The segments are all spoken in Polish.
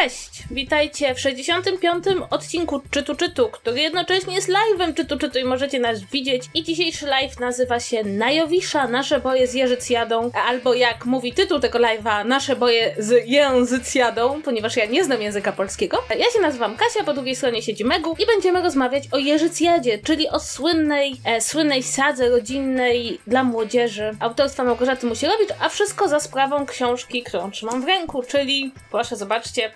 Cześć! Witajcie w 65. odcinku Czytu Czytu, który jednocześnie jest live'em Czytu Czytu i możecie nas widzieć. I dzisiejszy live nazywa się Najowisza, nasze boje z Jeżycjadą, albo jak mówi tytuł tego live'a, nasze boje z Języcjadą, ponieważ ja nie znam języka polskiego. Ja się nazywam Kasia, po drugiej stronie siedzi Megu i będziemy rozmawiać o Jeżycjadzie, czyli o słynnej, e, słynnej sadze rodzinnej dla młodzieży autorstwa Małgorzaty Musierowicz, a wszystko za sprawą książki, którą trzymam w ręku, czyli proszę zobaczcie,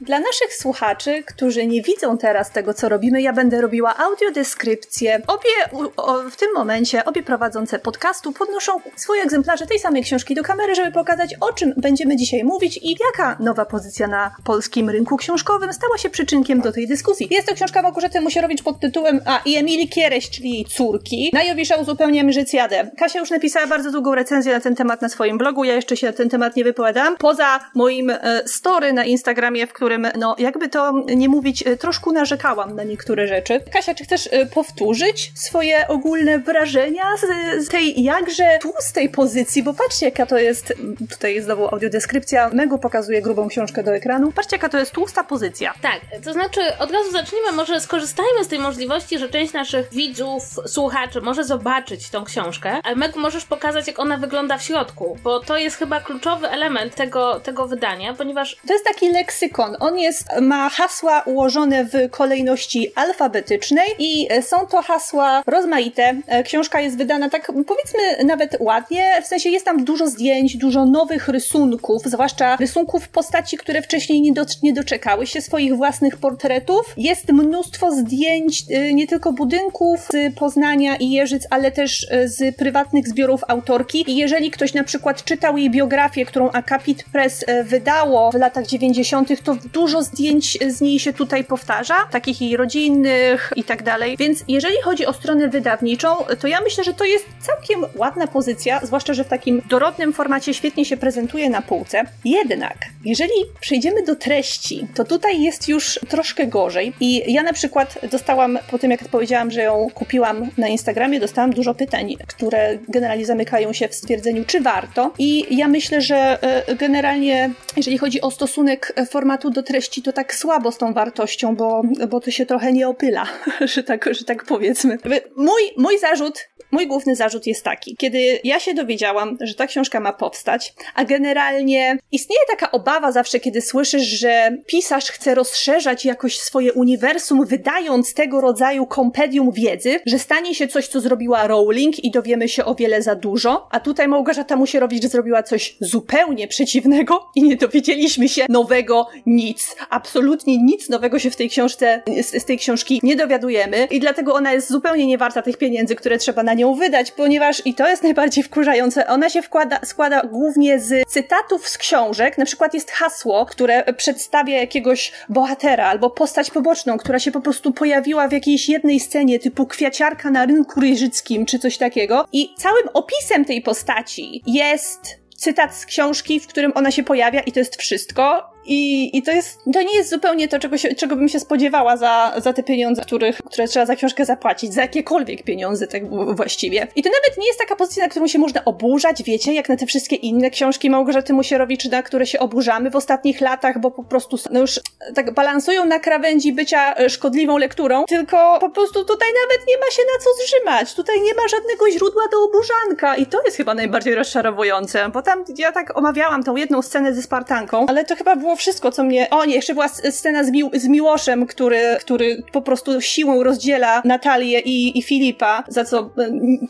Dla naszych słuchaczy, którzy nie widzą teraz tego, co robimy, ja będę robiła audiodeskrypcję. Obie o, w tym momencie, obie prowadzące podcastu podnoszą swoje egzemplarze tej samej książki do kamery, żeby pokazać, o czym będziemy dzisiaj mówić i jaka nowa pozycja na polskim rynku książkowym stała się przyczynkiem do tej dyskusji. Jest to książka Małgorzaty Musierowicz pod tytułem A i Emilii Kiereś, czyli Córki. Na Jowisza uzupełniam Życjadę. Kasia już napisała bardzo długą recenzję na ten temat na swoim blogu, ja jeszcze się na ten temat nie wypowiadam. Poza moim e, story na Instagramie, w którym, no jakby to nie mówić, e, troszkę narzekałam na niektóre rzeczy. Kasia, czy chcesz e, powtórzyć swoje ogólne wrażenia z, z tej jakże tłustej pozycji? Bo patrzcie, jaka to jest, tutaj jest znowu audiodeskrypcja, Megu pokazuje grubą książkę do ekranu. Patrzcie, jaka to jest tłusta pozycja. Tak, to znaczy od razu zacznijmy, może skorzystajmy z tej możliwości, że część naszych widzów, słuchaczy może zobaczyć tą książkę, ale Meg możesz pokazać, jak ona wygląda w środku, bo to jest chyba kluczowy element tego, tego wydania, ponieważ... To jest taki leksykon. On jest, ma hasła ułożone w kolejności alfabetycznej i są to hasła rozmaite. E, Książka jest wydana tak, powiedzmy, nawet ładnie, w sensie jest tam dużo zdjęć, dużo nowych rysunków, zwłaszcza rysunków postaci, które wcześniej nie, do, nie doczekały się swoich własnych portretów. Jest mnóstwo zdjęć y, nie tylko budynków z Poznania i Jeżyc, ale też z prywatnych zbiorów autorki. I jeżeli ktoś na przykład czytał jej biografię, którą Akapit Press wydało w latach 90., to dużo zdjęć z niej się tutaj powtarza, takich jej rodzinnych i tak dalej. Więc jeżeli chodzi o stronę wydawniczą, to ja myślę, że to jest całkiem ładna pozycja, zwłaszcza, że w takim dorodnym formacie świetnie się prezentuje na półce. Jednak, jeżeli przejdziemy do treści, to tutaj jest już troszkę gorzej. I ja na przykład dostałam, po tym jak powiedziałam, że ją kupiłam na Instagramie, dostałam dużo pytań, które generalnie zamykają się w stwierdzeniu, czy warto. I ja myślę, że e, generalnie, jeżeli chodzi o stosunek formatu do treści, to tak słabo z tą wartością, bo, bo to się trochę nie opyla, że tak, że tak powiedzmy. Mój, mój zarzut, mój główny zarzut jest taki. Kiedy ja się dowiedziałam, że ta książka ma powstać, a generalnie istnieje taka obawa zawsze, kiedy słyszysz, że pisarz chce rozszerzać jakoś swoje uniwersum, wydając tego rodzaju kompedium wiedzy, że stanie się coś, co zrobiła Rowling i dowiemy się o wiele za dużo, a tutaj Małgorzata Musierowicz zrobiła coś zupełnie przeciwnego i nie dowiedzieliśmy się nowego nic. Absolutnie nic nowego się w tej książce, z, z tej książki nie dowiadujemy i dlatego ona jest zupełnie nie warta tych pieniędzy, które trzeba na nią wydać, ponieważ i to jest najbardziej wkurzające, ona się wkłada, składa głównie z cytatów z książek, na przykład jest hasło, które przedstawia jakiegoś bohatera albo postać poboczną, która się po prostu pojawiła w jakiejś jednej scenie, typu kwiaciarka na rynku ryżyckim, czy coś takiego. I całym opisem tej postaci jest cytat z książki, w którym ona się pojawia i to jest wszystko. I, I to jest, to nie jest zupełnie to, czego, się, czego bym się spodziewała za, za te pieniądze, których, które trzeba za książkę zapłacić, za jakiekolwiek pieniądze tak właściwie. I to nawet nie jest taka pozycja, na którą się można oburzać, wiecie, jak na te wszystkie inne książki Małgorzaty Musierowicz, na które się oburzamy w ostatnich latach, bo po prostu no już tak balansują na krawędzi bycia e, szkodliwą lekturą, tylko po prostu tutaj nawet nie ma się na co zrzymać. Tutaj nie ma żadnego źródła do oburzanka i to jest chyba najbardziej rozczarowujące, bo tam ja tak omawiałam tą jedną scenę ze Spartanką, ale to chyba było wszystko, co mnie... O nie, jeszcze była scena z, Mi z Miłoszem, który, który po prostu siłą rozdziela Natalię i, i Filipa, za co,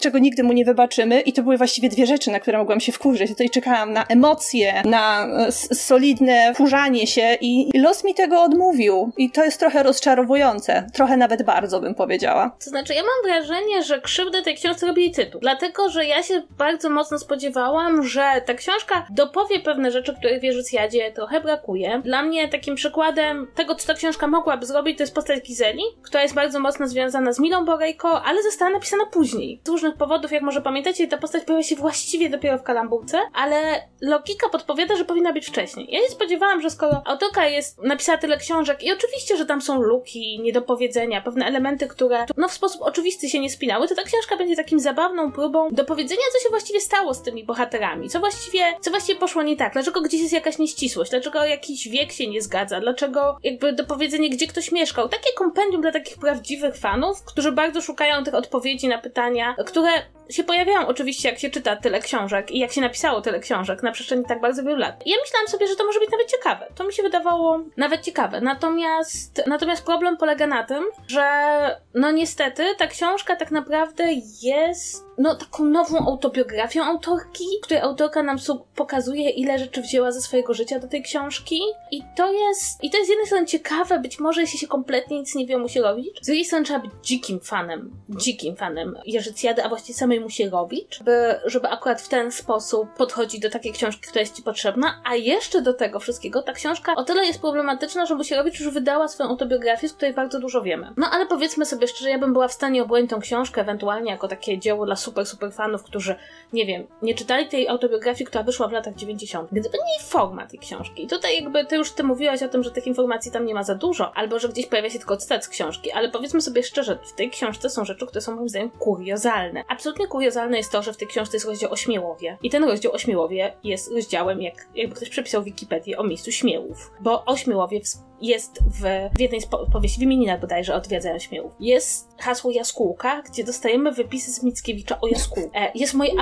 czego nigdy mu nie wybaczymy i to były właściwie dwie rzeczy, na które mogłam się wkurzyć. Tutaj czekałam na emocje, na solidne wkurzanie się i los mi tego odmówił i to jest trochę rozczarowujące. Trochę nawet bardzo, bym powiedziała. To znaczy, ja mam wrażenie, że krzywdę tej książce robi tytuł. Dlatego, że ja się bardzo mocno spodziewałam, że ta książka dopowie pewne rzeczy, których w Jeżycjadzie trochę brakuje, dla mnie takim przykładem tego, co ta książka mogłaby zrobić, to jest postać Gizeli, która jest bardzo mocno związana z Milą Borejko, ale została napisana później. Z różnych powodów, jak może pamiętacie, ta postać pojawia się właściwie dopiero w kalambuce, ale logika podpowiada, że powinna być wcześniej. Ja nie spodziewałam, że skoro autorka jest, napisała tyle książek i oczywiście, że tam są luki, niedopowiedzenia, pewne elementy, które no w sposób oczywisty się nie spinały, to ta książka będzie takim zabawną próbą dopowiedzenia, co się właściwie stało z tymi bohaterami, co właściwie, co właściwie poszło nie tak, dlaczego gdzieś jest jakaś nieścisłość, dlaczego jak jakiś wiek się nie zgadza, dlaczego jakby dopowiedzenie, gdzie ktoś mieszkał. Takie kompendium dla takich prawdziwych fanów, którzy bardzo szukają tych odpowiedzi na pytania, które się pojawiają oczywiście, jak się czyta tyle książek i jak się napisało tyle książek na przestrzeni tak bardzo wielu lat. Ja myślałam sobie, że to może być nawet ciekawe. To mi się wydawało nawet ciekawe. Natomiast, natomiast problem polega na tym, że no niestety ta książka tak naprawdę jest no, taką nową autobiografią autorki, której autorka nam pokazuje, ile rzeczy wzięła ze swojego życia do tej książki. I to jest, i to jest z jednej strony ciekawe, być może jeśli się kompletnie nic nie wie, musi robić. Z drugiej strony trzeba być dzikim fanem, dzikim fanem Jerzycjady, a właściwie samej musi robić, żeby, żeby akurat w ten sposób podchodzić do takiej książki, która jest ci potrzebna. A jeszcze do tego wszystkiego, ta książka o tyle jest problematyczna, że Musierowicz już wydała swoją autobiografię, z której bardzo dużo wiemy. No ale powiedzmy sobie szczerze, ja bym była w stanie obłędzić tą książkę ewentualnie jako takie dzieło dla super, super fanów, którzy, nie wiem, nie czytali tej autobiografii, która wyszła w latach 90. Gdyby nie forma tej książki. I tutaj jakby ty już ty mówiłaś o tym, że tych informacji tam nie ma za dużo, albo że gdzieś pojawia się tylko cytat z książki, ale powiedzmy sobie szczerze, w tej książce są rzeczy, które są moim zdaniem kuriozalne. Absolutnie kuriozalne jest to, że w tej książce jest rozdział o Śmiełowie. I ten rozdział o Śmiełowie jest rozdziałem, jak, jakby ktoś przepisał Wikipedię o miejscu Śmiełów. Bo o Śmiełowie jest w, w jednej z po powieści, w imieninach bodajże odwiedzają Śmiełów. Jest hasło Jaskółka, gdzie dostajemy wypisy z Mickiewicza o Jaskółku. E, jest moje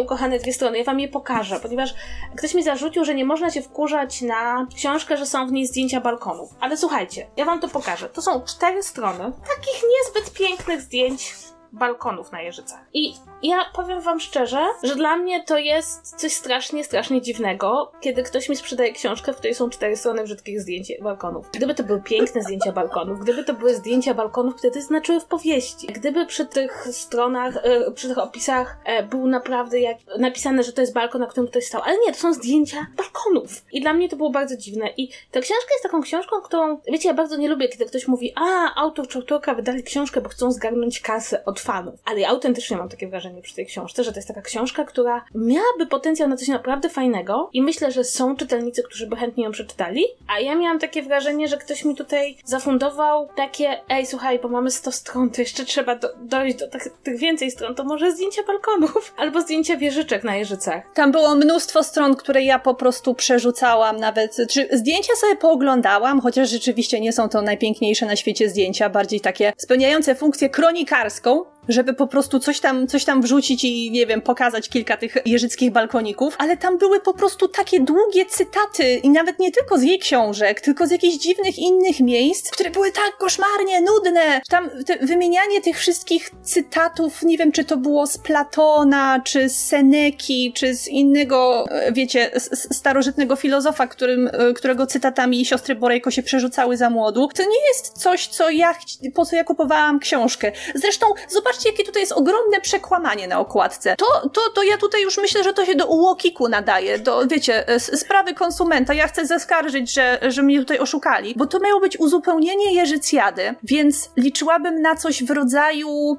ukochane dwie strony. Ja wam je pokażę, ponieważ ktoś mi zarzucił, że nie można się wkurzać na książkę, że są w niej zdjęcia balkonów. Ale słuchajcie, ja wam to pokażę. To są cztery strony takich niezbyt pięknych zdjęć balkonów na Jeżycach. I ja powiem wam szczerze, że dla mnie to jest coś strasznie, strasznie dziwnego, kiedy ktoś mi sprzedaje książkę, w której są cztery strony brzydkich zdjęć balkonów. Gdyby to były piękne zdjęcia balkonów, gdyby to były zdjęcia balkonów, które to znaczyły w powieści, gdyby przy tych stronach, e, przy tych opisach e, był naprawdę jak napisane, że to jest balkon, na którym ktoś stał, ale nie, to są zdjęcia balkonów. I dla mnie to było bardzo dziwne. I ta książka jest taką książką, którą, wiecie, ja bardzo nie lubię, kiedy ktoś mówi, a, autor czy autorka wydali książkę, bo chcą zgarnąć kasę od fanów. Ale ja autentycznie mam takie wrażenie przy tej książce, że to jest taka książka, która miałaby potencjał na coś naprawdę fajnego i myślę, że są czytelnicy, którzy by chętnie ją przeczytali, a ja miałam takie wrażenie, że ktoś mi tutaj zafundował takie, ej, słuchaj, bo mamy 100 stron, to jeszcze trzeba do, dojść do tych, tych więcej stron, to może zdjęcia balkonów albo zdjęcia wieżyczek na Jeżycach. Tam było mnóstwo stron, które ja po prostu przerzucałam nawet. Czy zdjęcia sobie pooglądałam, chociaż rzeczywiście nie są to najpiękniejsze na świecie zdjęcia, bardziej takie spełniające funkcję kronikarską, żeby po prostu coś tam, coś tam wrzucić i, nie wiem, pokazać kilka tych jeżyckich balkoników, ale tam były po prostu takie długie cytaty i nawet nie tylko z jej książek, tylko z jakichś dziwnych innych miejsc, które były tak koszmarnie nudne. Tam te, wymienianie tych wszystkich cytatów, nie wiem, czy to było z Platona, czy z Seneki, czy z innego, e, wiecie, starożytnego filozofa, którym, e, którego cytatami siostry Borejko się przerzucały za młodu. To nie jest coś, co ja, po co ja kupowałam książkę. Zresztą, zobacz zobaczcie, jakie tutaj jest ogromne przekłamanie na okładce. To, to, to ja tutaj już myślę, że to się do ułokiku nadaje, do, wiecie, sprawy konsumenta. Ja chcę zaskarżyć, że, że mnie tutaj oszukali, bo to miało być uzupełnienie Jerzycjady, więc liczyłabym na coś w rodzaju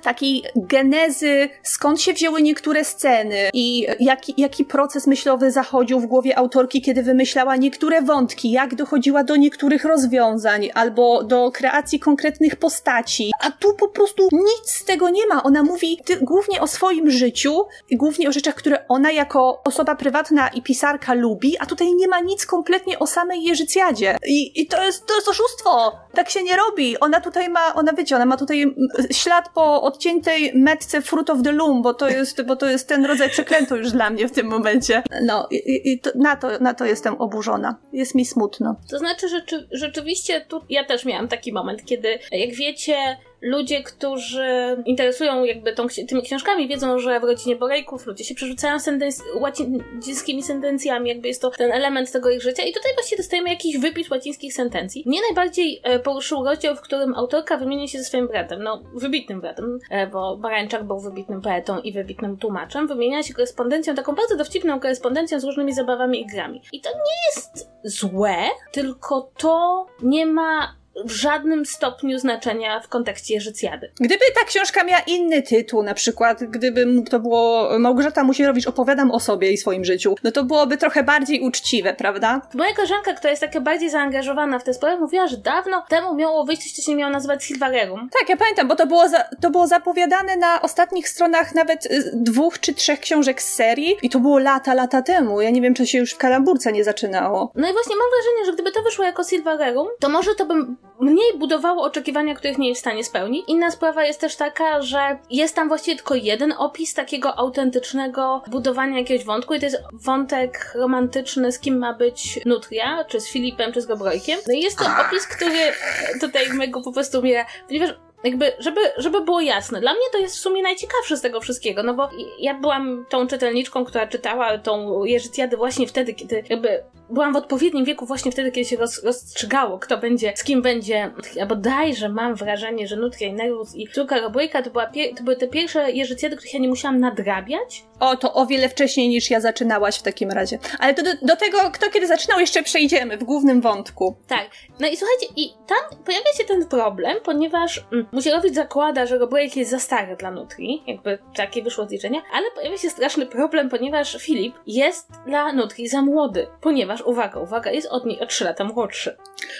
takiej genezy, skąd się wzięły niektóre sceny i jaki, jaki proces myślowy zachodził w głowie autorki, kiedy wymyślała niektóre wątki, jak dochodziła do niektórych rozwiązań albo do kreacji konkretnych postaci. A tu po prostu nic z tego nie ma. Ona mówi głównie o swoim życiu głównie o rzeczach, które ona jako osoba prywatna i pisarka lubi, a tutaj nie ma nic kompletnie o samej Jerzycjadzie. I, i to, jest, to jest oszustwo! Tak się nie robi. Ona tutaj ma, ona wiecie, ona ma tutaj ślad po odciętej metce Fruit of the Loom, bo to jest, bo to jest ten rodzaj przeklętu już dla mnie w tym momencie. No i, i to, na, to, na to jestem oburzona. Jest mi smutno. To znaczy, że rzeczywiście tu ja też miałam taki moment, kiedy, jak wiecie, ludzie, którzy interesują jakby tą, tymi książkami, wiedzą, że w rodzinie Borejków ludzie się przerzucają sentenc- łacińskimi sentencjami, jakby jest to ten element tego ich życia. I tutaj właściwie dostajemy jakiś wypis łacińskich sentencji. Mnie najbardziej e, poruszył rozdział, w którym autorka wymienia się ze swoim bratem, no wybitnym bratem, e, bo Barańczak był wybitnym poetą i wybitnym tłumaczem. Wymienia się korespondencją, taką bardzo dowcipną korespondencją z różnymi zabawami i grami. I to nie jest złe, tylko to nie ma w żadnym stopniu znaczenia w kontekście Życjady. Gdyby ta książka miała inny tytuł, na przykład gdyby to było Małgorzata Musierowicz opowiadam o sobie i swoim życiu, no to byłoby trochę bardziej uczciwe, prawda? Moja koleżanka, która jest taka bardziej zaangażowana w tę sprawę, mówiła, że dawno temu miało wyjść coś, co się miało nazywać Silvarerum. Tak, ja pamiętam, bo to było, za, to było zapowiadane na ostatnich stronach nawet y, dwóch czy trzech książek z serii i to było lata, lata temu. Ja nie wiem, czy się już w Kalamburce nie zaczynało. No i właśnie mam wrażenie, że gdyby to wyszło jako Silvarerum, to może to bym mniej budowało oczekiwania, których nie jest w stanie spełnić. Inna sprawa jest też taka, że jest tam właściwie tylko jeden opis takiego autentycznego budowania jakiegoś wątku i to jest wątek romantyczny, z kim ma być Nutria, czy z Filipem, czy z Gobrojkiem. No i jest to opis, który tutaj mego po prostu umiera, ponieważ jakby, żeby, żeby było jasne, dla mnie to jest w sumie najciekawsze z tego wszystkiego, no bo ja byłam tą czytelniczką, która czytała tą Jerzycjadę właśnie wtedy, kiedy jakby byłam w odpowiednim wieku właśnie wtedy, kiedy się roz, rozstrzygało, kto będzie, z kim będzie, albo dajże mam wrażenie, że Nutria i Córka Robojka to, była to były te pierwsze Jerzycjady, których ja nie musiałam nadrabiać. O, to o wiele wcześniej niż ja zaczynałaś w takim razie. Ale to do, do tego, kto kiedy zaczynał, jeszcze przejdziemy w głównym wątku. Tak. No i słuchajcie, i tam pojawia się ten problem, ponieważ mm, Musierowicz zakłada, że Robojek jest za stary dla Nutri, jakby takie wyszło zliczenie, ale pojawia się straszny problem, ponieważ Filip jest dla Nutri za młody, ponieważ, uwaga, uwaga, jest od niej o 3 lata młodszy.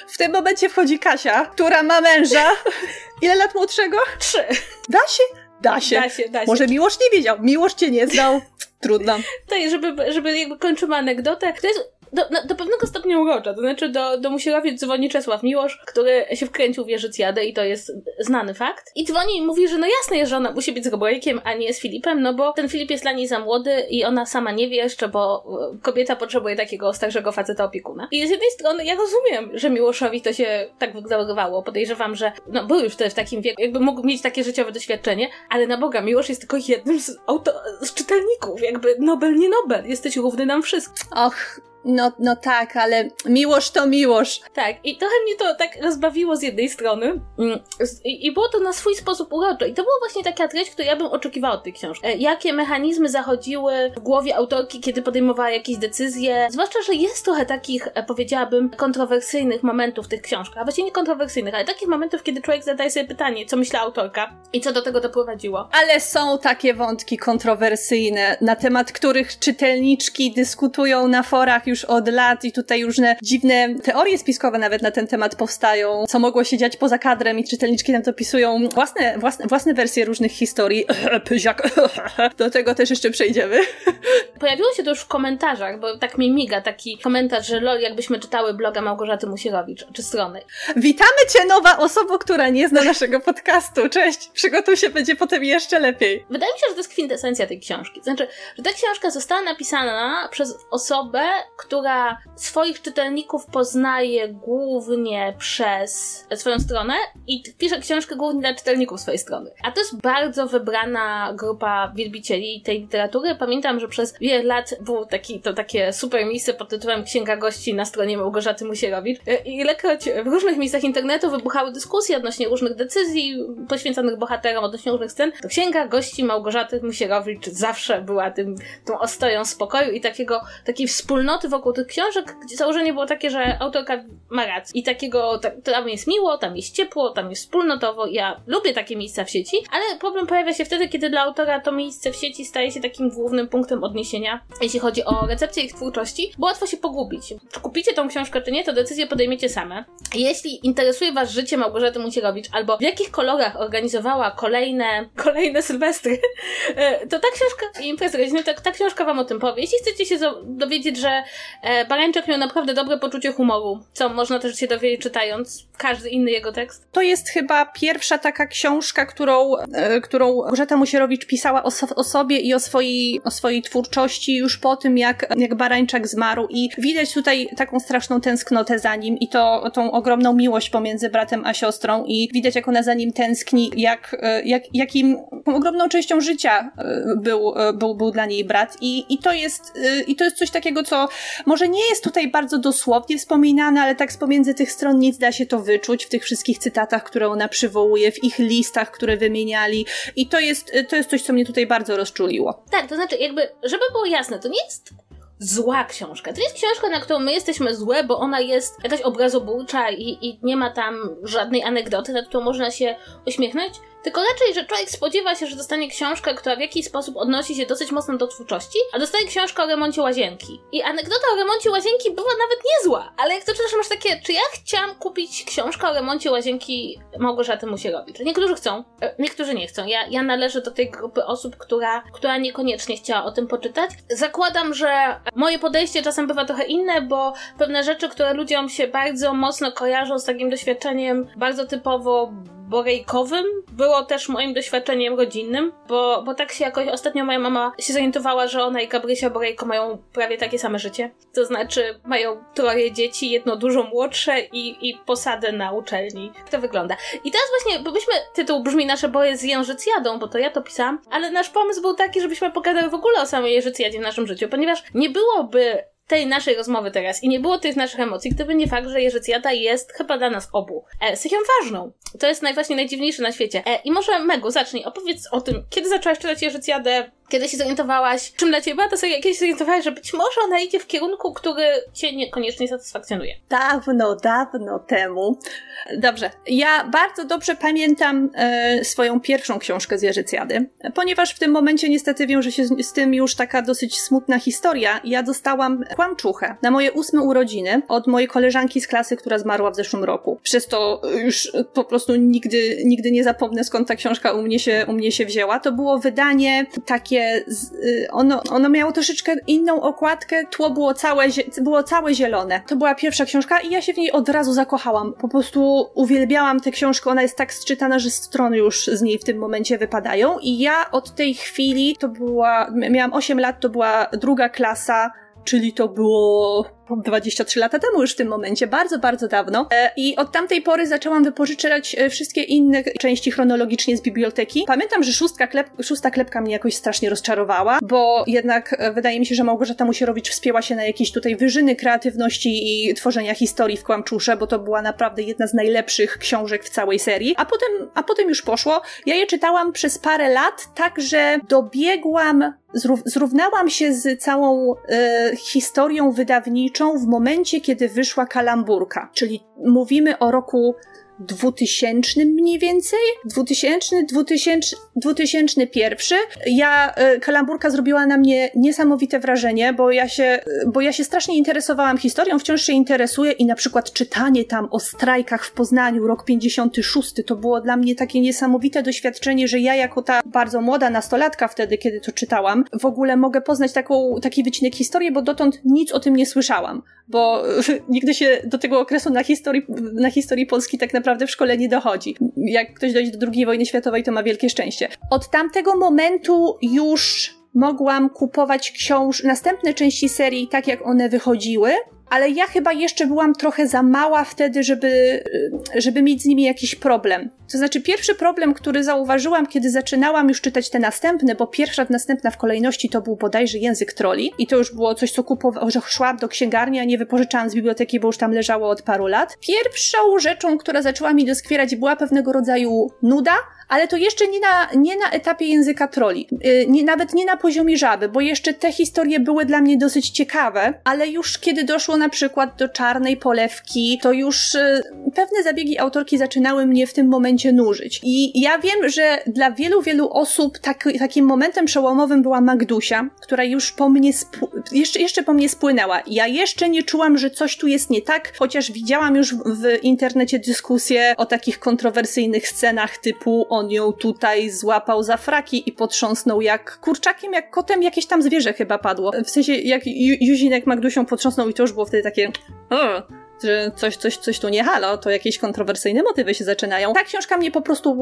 W tym momencie wchodzi Kasia, która ma męża. Ile lat młodszego? Trzy. Da się? Da się. Da się, da się. Może Miłosz nie wiedział. Miłosz cię nie znał. Trudno. To jest, żeby, żeby jakby kończymy anegdotę. To jest do, do pewnego stopnia urocza. To znaczy do, do Musierowiec dzwoni Czesław Miłosz, który się wkręcił w Jerzycjadę i to jest znany fakt. I dzwoni i mówi, że no jasne jest, że ona musi być z Robrojkiem, a nie z Filipem, no bo ten Filip jest dla niej za młody i ona sama nie wie jeszcze, bo e, kobieta potrzebuje takiego starszego faceta opiekuna. I z jednej strony ja rozumiem, że Miłoszowi to się tak wyglądało. Podejrzewam, że no był już wtedy w takim wieku, jakby mógł mieć takie życiowe doświadczenie, ale na Boga, Miłosz jest tylko jednym z, auto, z czytelników. Jakby Nobel, nie Nobel. Jesteś równy nam wszystkim. Och, no, no tak, ale miłość to miłość. Tak, i trochę mnie to tak rozbawiło z jednej strony. Mm, I, I, było to na swój sposób urocze. I to była właśnie taka treść, którą ja bym oczekiwała od tej książki. E, jakie mechanizmy zachodziły w głowie autorki, kiedy podejmowała jakieś decyzje. Zwłaszcza, że jest trochę takich, e, powiedziałabym, kontrowersyjnych momentów w tych książkach. A właściwie nie kontrowersyjnych, ale takich momentów, kiedy człowiek zadaje sobie pytanie, co myślała autorka i co do tego doprowadziło. Ale są takie wątki kontrowersyjne, na temat których czytelniczki dyskutują na forach już od lat i tutaj różne dziwne teorie spiskowe nawet na ten temat powstają, co mogło się dziać poza kadrem i czytelniczki nam to pisują własne, własne, własne wersje różnych historii. Pyziak. Do tego też jeszcze przejdziemy. Pojawiło się to już w komentarzach, bo tak mi miga taki komentarz, że lol, jakbyśmy czytały bloga Małgorzaty Musierowicz, czy strony. Witamy Cię, nowa osoba, która nie zna naszego podcastu. Cześć, przygotuj się, będzie potem jeszcze lepiej. Wydaje mi się, że to jest kwintesencja tej książki. Znaczy, że ta książka została napisana przez osobę, która swoich czytelników poznaje głównie przez swoją stronę i pisze książkę głównie dla czytelników swojej strony. A to jest bardzo wybrana grupa wielbicieli tej literatury. Pamiętam, że przez wiele lat było taki, to takie super miejsce pod tytułem Księga Gości na stronie Małgorzaty Musierowicz. I ilekroć w różnych miejscach internetu wybuchały dyskusje odnośnie różnych decyzji poświęconych bohaterom, odnośnie różnych scen, to Księga Gości Małgorzaty Musierowicz zawsze była tym, tą ostoją spokoju i takiego, takiej wspólnoty wokół tych książek, gdzie założenie było takie, że autorka ma rację. I takiego, tam jest miło, tam jest ciepło, tam jest wspólnotowo. Ja lubię takie miejsca w sieci, ale problem pojawia się wtedy, kiedy dla autora to miejsce w sieci staje się takim głównym punktem odniesienia, jeśli chodzi o recepcję ich twórczości, bo łatwo się pogubić. Czy kupicie tą książkę, czy nie, to decyzję podejmiecie same. Jeśli interesuje Was życie Małgorzaty Mucierowicz, albo w jakich kolorach organizowała kolejne, kolejne sylwestry, e, to ta książka, imprezy rodziny, ta, ta książka Wam o tym powie. Jeśli chcecie się dowiedzieć, że e, Barańczak miał naprawdę dobre poczucie humoru, co można też się dowiedzieć czytając każdy inny jego tekst. To jest chyba pierwsza taka książka, którą, e, którą Grzeta Musierowicz pisała o, o, sobie i o swojej, o swojej twórczości już po tym, jak, jak Barańczak zmarł. I widać tutaj taką straszną tęsknotę za nim i to tą ogromną miłość pomiędzy bratem a siostrą. I widać, jak ona za nim tęskni, jak, e, jak, jakim ogromną częścią życia e, był, e, był, był dla niej brat. I, i, to jest, i to jest coś takiego, co może nie jest tutaj bardzo dosłownie wspominane, ale tak z pomiędzy tych stron nic da się to wyczuć w tych wszystkich cytatach, które ona przywołuje, w ich listach, które wymieniali i to jest, to jest coś, co mnie tutaj bardzo rozczuliło. Tak, to znaczy jakby, żeby było jasne, to nie jest zła książka. To jest książka, na którą my jesteśmy złe, bo ona jest jakaś obrazobójcza i, i nie ma tam żadnej anegdoty, nad którą można się uśmiechnąć. Tylko raczej, że człowiek spodziewa się, że dostanie książkę, która w jakiś sposób odnosi się dosyć mocno do twórczości, a dostaje książkę o remoncie łazienki. I anegdota o remoncie łazienki była nawet niezła, ale jak to czytasz, masz takie, czy ja chciałam kupić książkę o remoncie łazienki Małgorzaty Musierowicz? Niektórzy chcą, e, niektórzy nie chcą. Ja, ja należę do tej grupy osób, która, która niekoniecznie chciała o tym poczytać. Zakładam, że moje podejście czasem bywa trochę inne, bo pewne rzeczy, które ludziom się bardzo mocno kojarzą z takim doświadczeniem bardzo typowo borejkowym było też moim doświadczeniem rodzinnym, bo, bo tak się jakoś ostatnio moja mama się zorientowała, że ona i Gabrysia Borejko mają prawie takie same życie. To znaczy mają troje dzieci, jedno dużo młodsze i, i posadę na uczelni. Jak to wygląda. I teraz właśnie, bo byśmy, tytuł brzmi Nasze boje z Jężycjadą, bo to ja to pisałam, ale nasz pomysł był taki, żebyśmy pokazali w ogóle o samej Jężycjadzie w naszym życiu, ponieważ nie byłoby tej naszej rozmowy teraz i nie było tych naszych emocji, gdyby nie fakt, że Jerzycjada jest chyba dla nas obu e, sycią ważną. To jest najważniej najdziwniejsze na świecie. E, I może Megu, zacznij, opowiedz o tym, kiedy zaczęłaś czytać Jerzycjadę, kiedy się zorientowałaś, czym dla ciebie była to seria, kiedy się zorientowałaś, że być może ona idzie w kierunku, który cię niekoniecznie satysfakcjonuje? Dawno, dawno temu. Dobrze. Ja bardzo dobrze pamiętam e, swoją pierwszą książkę z Jerzycjady, ponieważ w tym momencie niestety wiąże się z, z, tym już taka dosyć smutna historia. Ja dostałam kłamczuchę na moje ósme urodziny od mojej koleżanki z klasy, która zmarła w zeszłym roku. Przez to już po prostu nigdy, nigdy nie zapomnę, skąd ta książka u mnie się, u mnie się wzięła. To było wydanie takie Y, ono, ono miało troszeczkę inną okładkę, tło było całe, było całe zielone. To była pierwsza książka i ja się w niej od razu zakochałam. Po prostu uwielbiałam tę książkę, ona jest tak sczytana, że strony już z niej w tym momencie wypadają i ja od tej chwili, to była, miałam 8 lat, to była druga klasa, czyli to było 23 lata temu już w tym momencie, bardzo, bardzo dawno. E, I od tamtej pory zaczęłam wypożyczać e, wszystkie inne części chronologicznie z biblioteki. Pamiętam, że szóstka, klep, szósta klepka mnie jakoś strasznie rozczarowała, bo jednak e, wydaje mi się, że Małgorzata Musierowicz wspięła się na jakieś tutaj wyżyny kreatywności i tworzenia historii w Kłamczusze, bo to była naprawdę jedna z najlepszych książek w całej serii. A potem, a potem już poszło. Ja je czytałam przez parę lat, tak że dobiegłam zrównałam się z całą historią wydawniczą w momencie, kiedy wyszła kalamburka. Czyli mówimy o roku 2000 mniej więcej, 2000, 2000, 2001. Ja, e, Kalamburka zrobiła na mnie niesamowite wrażenie, bo ja się, e, bo ja się strasznie interesowałam historią, wciąż się interesuję i na przykład czytanie tam o strajkach w Poznaniu, rok 56, to było dla mnie takie niesamowite doświadczenie, że ja jako ta bardzo młoda nastolatka wtedy, kiedy to czytałam, w ogóle mogę poznać taką, taki wycinek historii, bo dotąd nic o tym nie słyszałam, bo nigdy się do tego okresu na historii, na historii Polski tak naprawdę naprawdę w szkole nie dochodzi. Jak ktoś dojdzie do II wojny światowej, to ma wielkie szczęście. Od tamtego momentu już mogłam kupować książ następne części serii tak, jak one wychodziły, ale ja chyba jeszcze byłam trochę za mała wtedy, żeby, żeby mieć z nimi jakiś problem. To znaczy, pierwszy problem, który zauważyłam, kiedy zaczynałam już czytać te następne, bo pierwsza następna w kolejności to był bodajże język troli, i to już było coś, co kupowałam, że szłam do księgarni, a nie wypożyczałam z biblioteki, bo już tam leżało od paru lat. Pierwszą rzeczą, która zaczęła mi doskwierać, była pewnego rodzaju nuda, ale to jeszcze nie na, nie na etapie języka troli, yy, nie, nawet nie na poziomie żaby, bo jeszcze te historie były dla mnie dosyć ciekawe, ale już kiedy doszło na przykład do czarnej polewki, to już yy, pewne zabiegi autorki zaczynały mnie w tym momencie nużyć. I ja wiem, że dla wielu, wielu osób tak, takim momentem przełomowym była Magdusia, która już po mnie, jeszcze, jeszcze po mnie spłynęła. Ja jeszcze nie czułam, że coś tu jest nie tak, chociaż widziałam już w internecie dyskusje o takich kontrowersyjnych scenach typu on ją tutaj złapał za fraki i potrząsnął jak kurczakiem, jak kotem, jakieś tam zwierzę chyba padło. W sensie, jak Juzinek Magdusią potrząsnął i to już było wtedy takie coś, coś, coś tu nie halo, to jakieś kontrowersyjne motywy się zaczynają. Ta książka mnie po prostu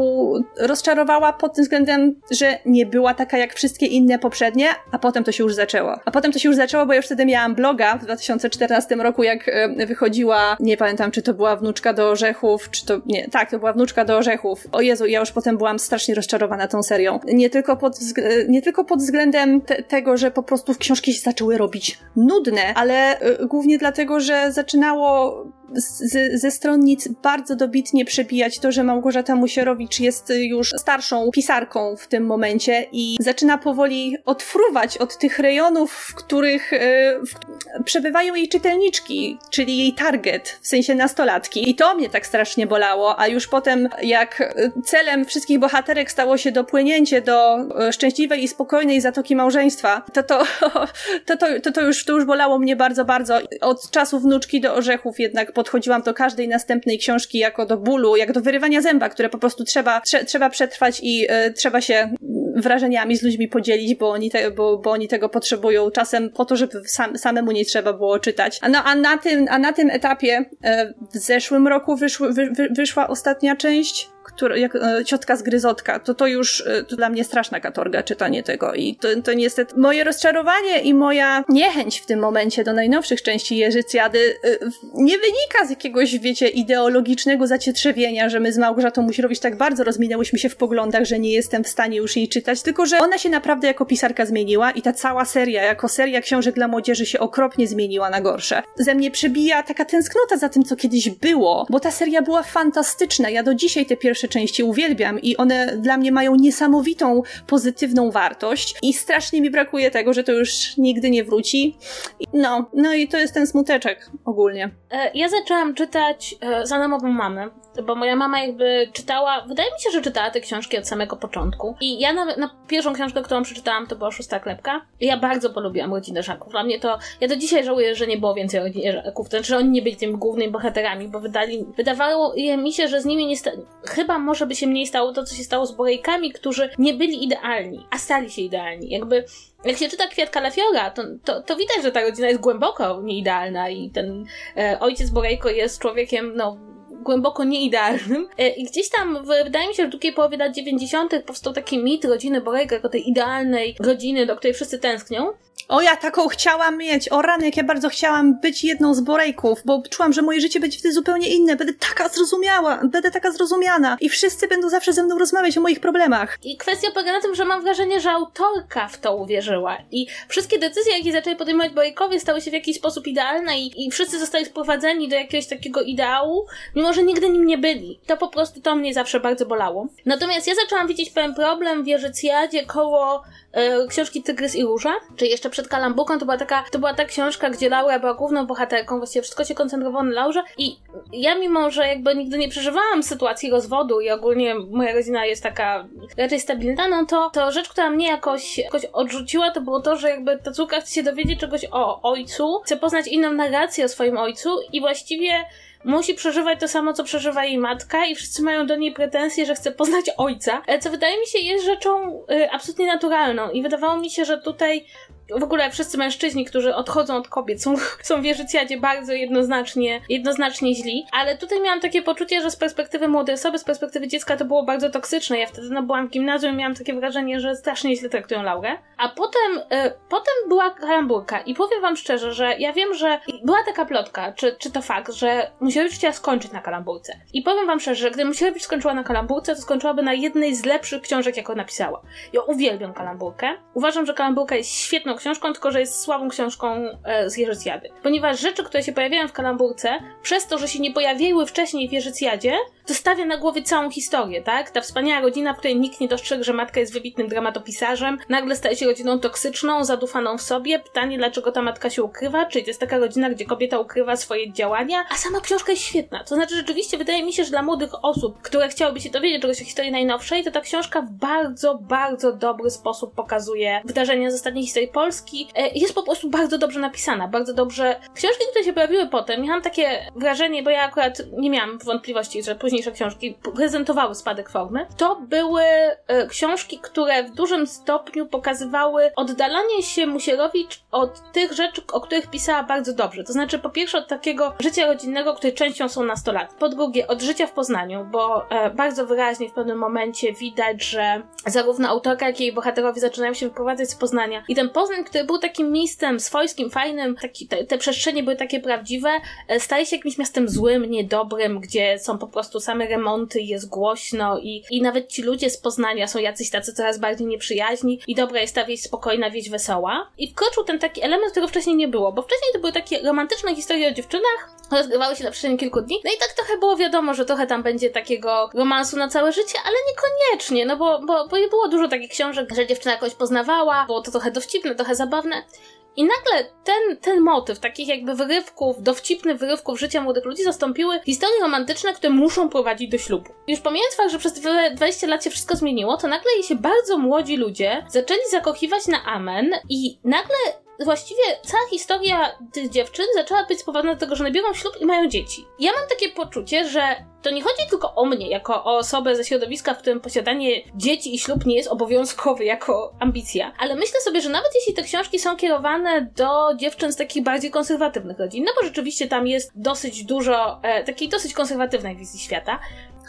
rozczarowała pod tym względem, że nie była taka jak wszystkie inne poprzednie, a potem to się już zaczęło. A potem to się już zaczęło, bo ja już wtedy miałam bloga w 2014 roku, jak e, wychodziła, nie pamiętam, czy to była wnuczka do orzechów, czy to, nie, tak, to była wnuczka do orzechów. O Jezu, ja już potem byłam strasznie rozczarowana tą serią. Nie tylko pod, nie tylko pod względem te, tego, że po prostu książki się zaczęły robić nudne, ale y, głównie dlatego, że zaczynało so ze stronnic bardzo dobitnie przebijać to, że Małgorzata Musierowicz jest już starszą pisarką w tym momencie i zaczyna powoli odfruwać od tych rejonów, w których y, w, przebywają jej czytelniczki, czyli jej target, w sensie nastolatki. I to mnie tak strasznie bolało, a już potem jak celem wszystkich bohaterek stało się dopłynięcie do e, szczęśliwej i spokojnej zatoki małżeństwa, to to, to, to, to, to, już, to już bolało mnie bardzo, bardzo. Od czasu wnuczki do orzechów jednak podchodziłam do każdej następnej książki jako do bólu, jak do wyrywania zęba, które po prostu trzeba, trze, trzeba przetrwać i y, trzeba się wrażeniami z ludźmi podzielić, bo oni, te, bo, bo oni tego potrzebują czasem po to, żeby sam, samemu nie trzeba było czytać. No, a, na, tym, a na tym etapie e, w zeszłym roku wyszły, wy, wy, wyszła ostatnia część która, jak e, ciotka z gryzotka, to to już e, to dla mnie straszna katorga czytanie tego i to, to niestety moje rozczarowanie i moja niechęć w tym momencie do najnowszych części Jerzycjady e, nie wynika z jakiegoś, wiecie, ideologicznego zacietrzewienia, że my z Małgorzatą Musierowicz tak bardzo rozminęłyśmy się w poglądach, że nie jestem w stanie już jej czytać, tylko że ona się naprawdę jako pisarka zmieniła i ta cała seria, jako seria książek dla młodzieży się okropnie zmieniła na gorsze. Ze mnie przebija taka tęsknota za tym, co kiedyś było, bo ta seria była fantastyczna. Ja do dzisiaj te pierwsze części uwielbiam i one dla mnie mają niesamowitą pozytywną wartość i strasznie mi brakuje tego, że to już nigdy nie wróci. No, no i to jest ten smuteczek ogólnie. E, ja zaczęłam czytać e, za namową mamy bo moja mama jakby czytała, wydaje mi się, że czytała te książki od samego początku. I ja na, na pierwszą książkę, którą przeczytałam, to była Szósta Klepka. I ja bardzo polubiłam Rodzinę Żaków. Dla mnie to, ja do dzisiaj żałuję, że nie było więcej Rodziny Żaków. Znaczy, że oni nie byli tymi głównymi bohaterami, bo wydali, wydawało mi się, że z nimi nie sta- chyba może by się mniej stało to, co się stało z Borejkami, którzy nie byli idealni, a stali się idealni. Jakby jak się czyta Kwiat Kalafiora, to, to, to widać, że ta rodzina jest głęboko nieidealna i ten e, ojciec Borejko jest człowiekiem, no, głęboko nieidealnym. E, I gdzieś tam, w, wydaje mi się, że w drugiej połowie lat 90. powstał taki mit rodziny Borejka jako tej idealnej rodziny, do której wszyscy tęsknią. O, ja taką chciałam mieć. O rany, jak ja bardzo chciałam być jedną z Borejków, bo czułam, że moje życie będzie wtedy zupełnie inne. Będę taka zrozumiała, będę taka zrozumiana i wszyscy będą zawsze ze mną rozmawiać o moich problemach. I kwestia polega na tym, że mam wrażenie, że autorka w to uwierzyła. I wszystkie decyzje, jakie zaczęli podejmować Borejkowie, stały się w jakiś sposób idealne i, i wszyscy zostali sprowadzeni do jakiegoś takiego ideału, mimo że nigdy nim nie byli. To po prostu to mnie zawsze bardzo bolało. Natomiast ja zaczęłam widzieć pewien problem w Jerzycjadzie koło książki Tygrys i Róża, czy jeszcze przed Kalambuką to była taka, to była ta książka, gdzie Laura była główną bohaterką, właściwie wszystko się koncentrowało na Laurze. I ja mimo, że jakby nigdy nie przeżywałam sytuacji rozwodu i ogólnie moja rodzina jest taka raczej stabilna, no to, to rzecz, która mnie jakoś, jakoś odrzuciła, to było to, że jakby ta córka chce się dowiedzieć czegoś o ojcu, chce poznać inną narrację o swoim ojcu i właściwie musi przeżywać to samo, co przeżywa jej matka i wszyscy mają do niej pretensje, że chce poznać ojca, e, co wydaje mi się jest rzeczą y, absolutnie naturalną i wydawało mi się, że tutaj w ogóle wszyscy mężczyźni, którzy odchodzą od kobiet, są, są w bardzo jednoznacznie, jednoznacznie źli, ale tutaj miałam takie poczucie, że z perspektywy młodej osoby, z perspektywy dziecka to było bardzo toksyczne. Ja wtedy no, byłam w gimnazjum i miałam takie wrażenie, że strasznie źle traktują Laurę. A potem, y, potem była kalamburka i powiem wam szczerze, że ja wiem, że była taka plotka, czy, czy to fakt, że Musiałowicz chciała skończyć na kalamburce. I powiem wam szczerze, że gdy Musiałowicz skończyła na kalamburce, to skończyłaby na jednej z lepszych książek, jaką napisała. Ja uwielbiam kalamburkę. Uważam, że kalamburka jest świetną książką, tylko że jest słabą książką e, z Jerzycjady. Ponieważ rzeczy, które się pojawiają w kalamburce, przez to, że się nie pojawiły wcześniej w Jerzycjadzie, to stawia na głowie całą historię, tak? Ta wspaniała rodzina, w której nikt nie dostrzegł, że matka jest wybitnym dramatopisarzem, nagle staje się rodziną toksyczną, zadufaną w sobie. Pytanie, dlaczego ta matka się ukrywa? Czyli to jest taka rodzina, gdzie kobieta ukrywa swoje działania, a sama książka jest świetna. To znaczy, rzeczywiście wydaje mi się, że dla młodych osób, które chciałyby się dowiedzieć czegoś o historii najnowszej, to ta książka w bardzo, bardzo dobry sposób pokazuje wydarzenia z ostatniej historii Polski. E, jest po prostu bardzo dobrze napisana, bardzo dobrze. Książki, które się pojawiły potem, miałam takie wrażenie, bo ja akurat nie miałam wątpliwości, że późniejsze książki prezentowały spadek formy, to były e, książki, które w dużym stopniu pokazywały oddalanie się Musierowicz od tych rzeczy, o których pisała bardzo dobrze. To znaczy, po pierwsze, od takiego życia rodzinnego, której częścią są nastolatki. Po drugie, od życia w Poznaniu, bo e, bardzo wyraźnie w pewnym momencie widać, że zarówno autorka, jak i jej bohaterowie zaczynają się wyprowadzać z Poznania. I ten Poznań, który był takim miejscem swojskim, fajnym, taki, te, te przestrzenie były takie prawdziwe, e, staje się jakimś miastem złym, niedobrym, gdzie są po prostu same remonty, jest głośno i, i nawet ci ludzie z Poznania są jacyś tacy coraz bardziej nieprzyjaźni i dobra jest ta wieś spokojna, wieś wesoła. I wkroczył ten taki element, którego wcześniej nie było, bo wcześniej to były takie romantyczne historie o dziewczynach, rozgrywały się na przestrzeni kilku dni. No i tak trochę było wiadomo, że trochę tam będzie takiego romansu na całe życie, ale niekoniecznie, no bo, bo, bo było dużo takich książek, że dziewczyna jakoś poznawała, było to trochę dowcipne, trochę zabawne. I nagle ten, ten motyw takich jakby wyrywków, dowcipnych wyrywków życia młodych ludzi zastąpiły historie romantyczne, które muszą prowadzić do ślubu. Już pomijając fakt, że przez 20 lat się wszystko zmieniło, to nagle się bardzo młodzi ludzie zaczęli zakochiwać na amen i nagle właściwie cała historia tych dziewczyn zaczęła być spowodowana do tego, że nabiorą ślub i mają dzieci. Ja mam takie poczucie, że to nie chodzi tylko o mnie, jako o osobę ze środowiska, w którym posiadanie dzieci i ślub nie jest obowiązkowy jako ambicja, ale myślę sobie, że nawet jeśli te książki są kierowane do dziewczyn z takich bardziej konserwatywnych rodzin, no bo rzeczywiście tam jest dosyć dużo e, takiej dosyć konserwatywnej wizji świata,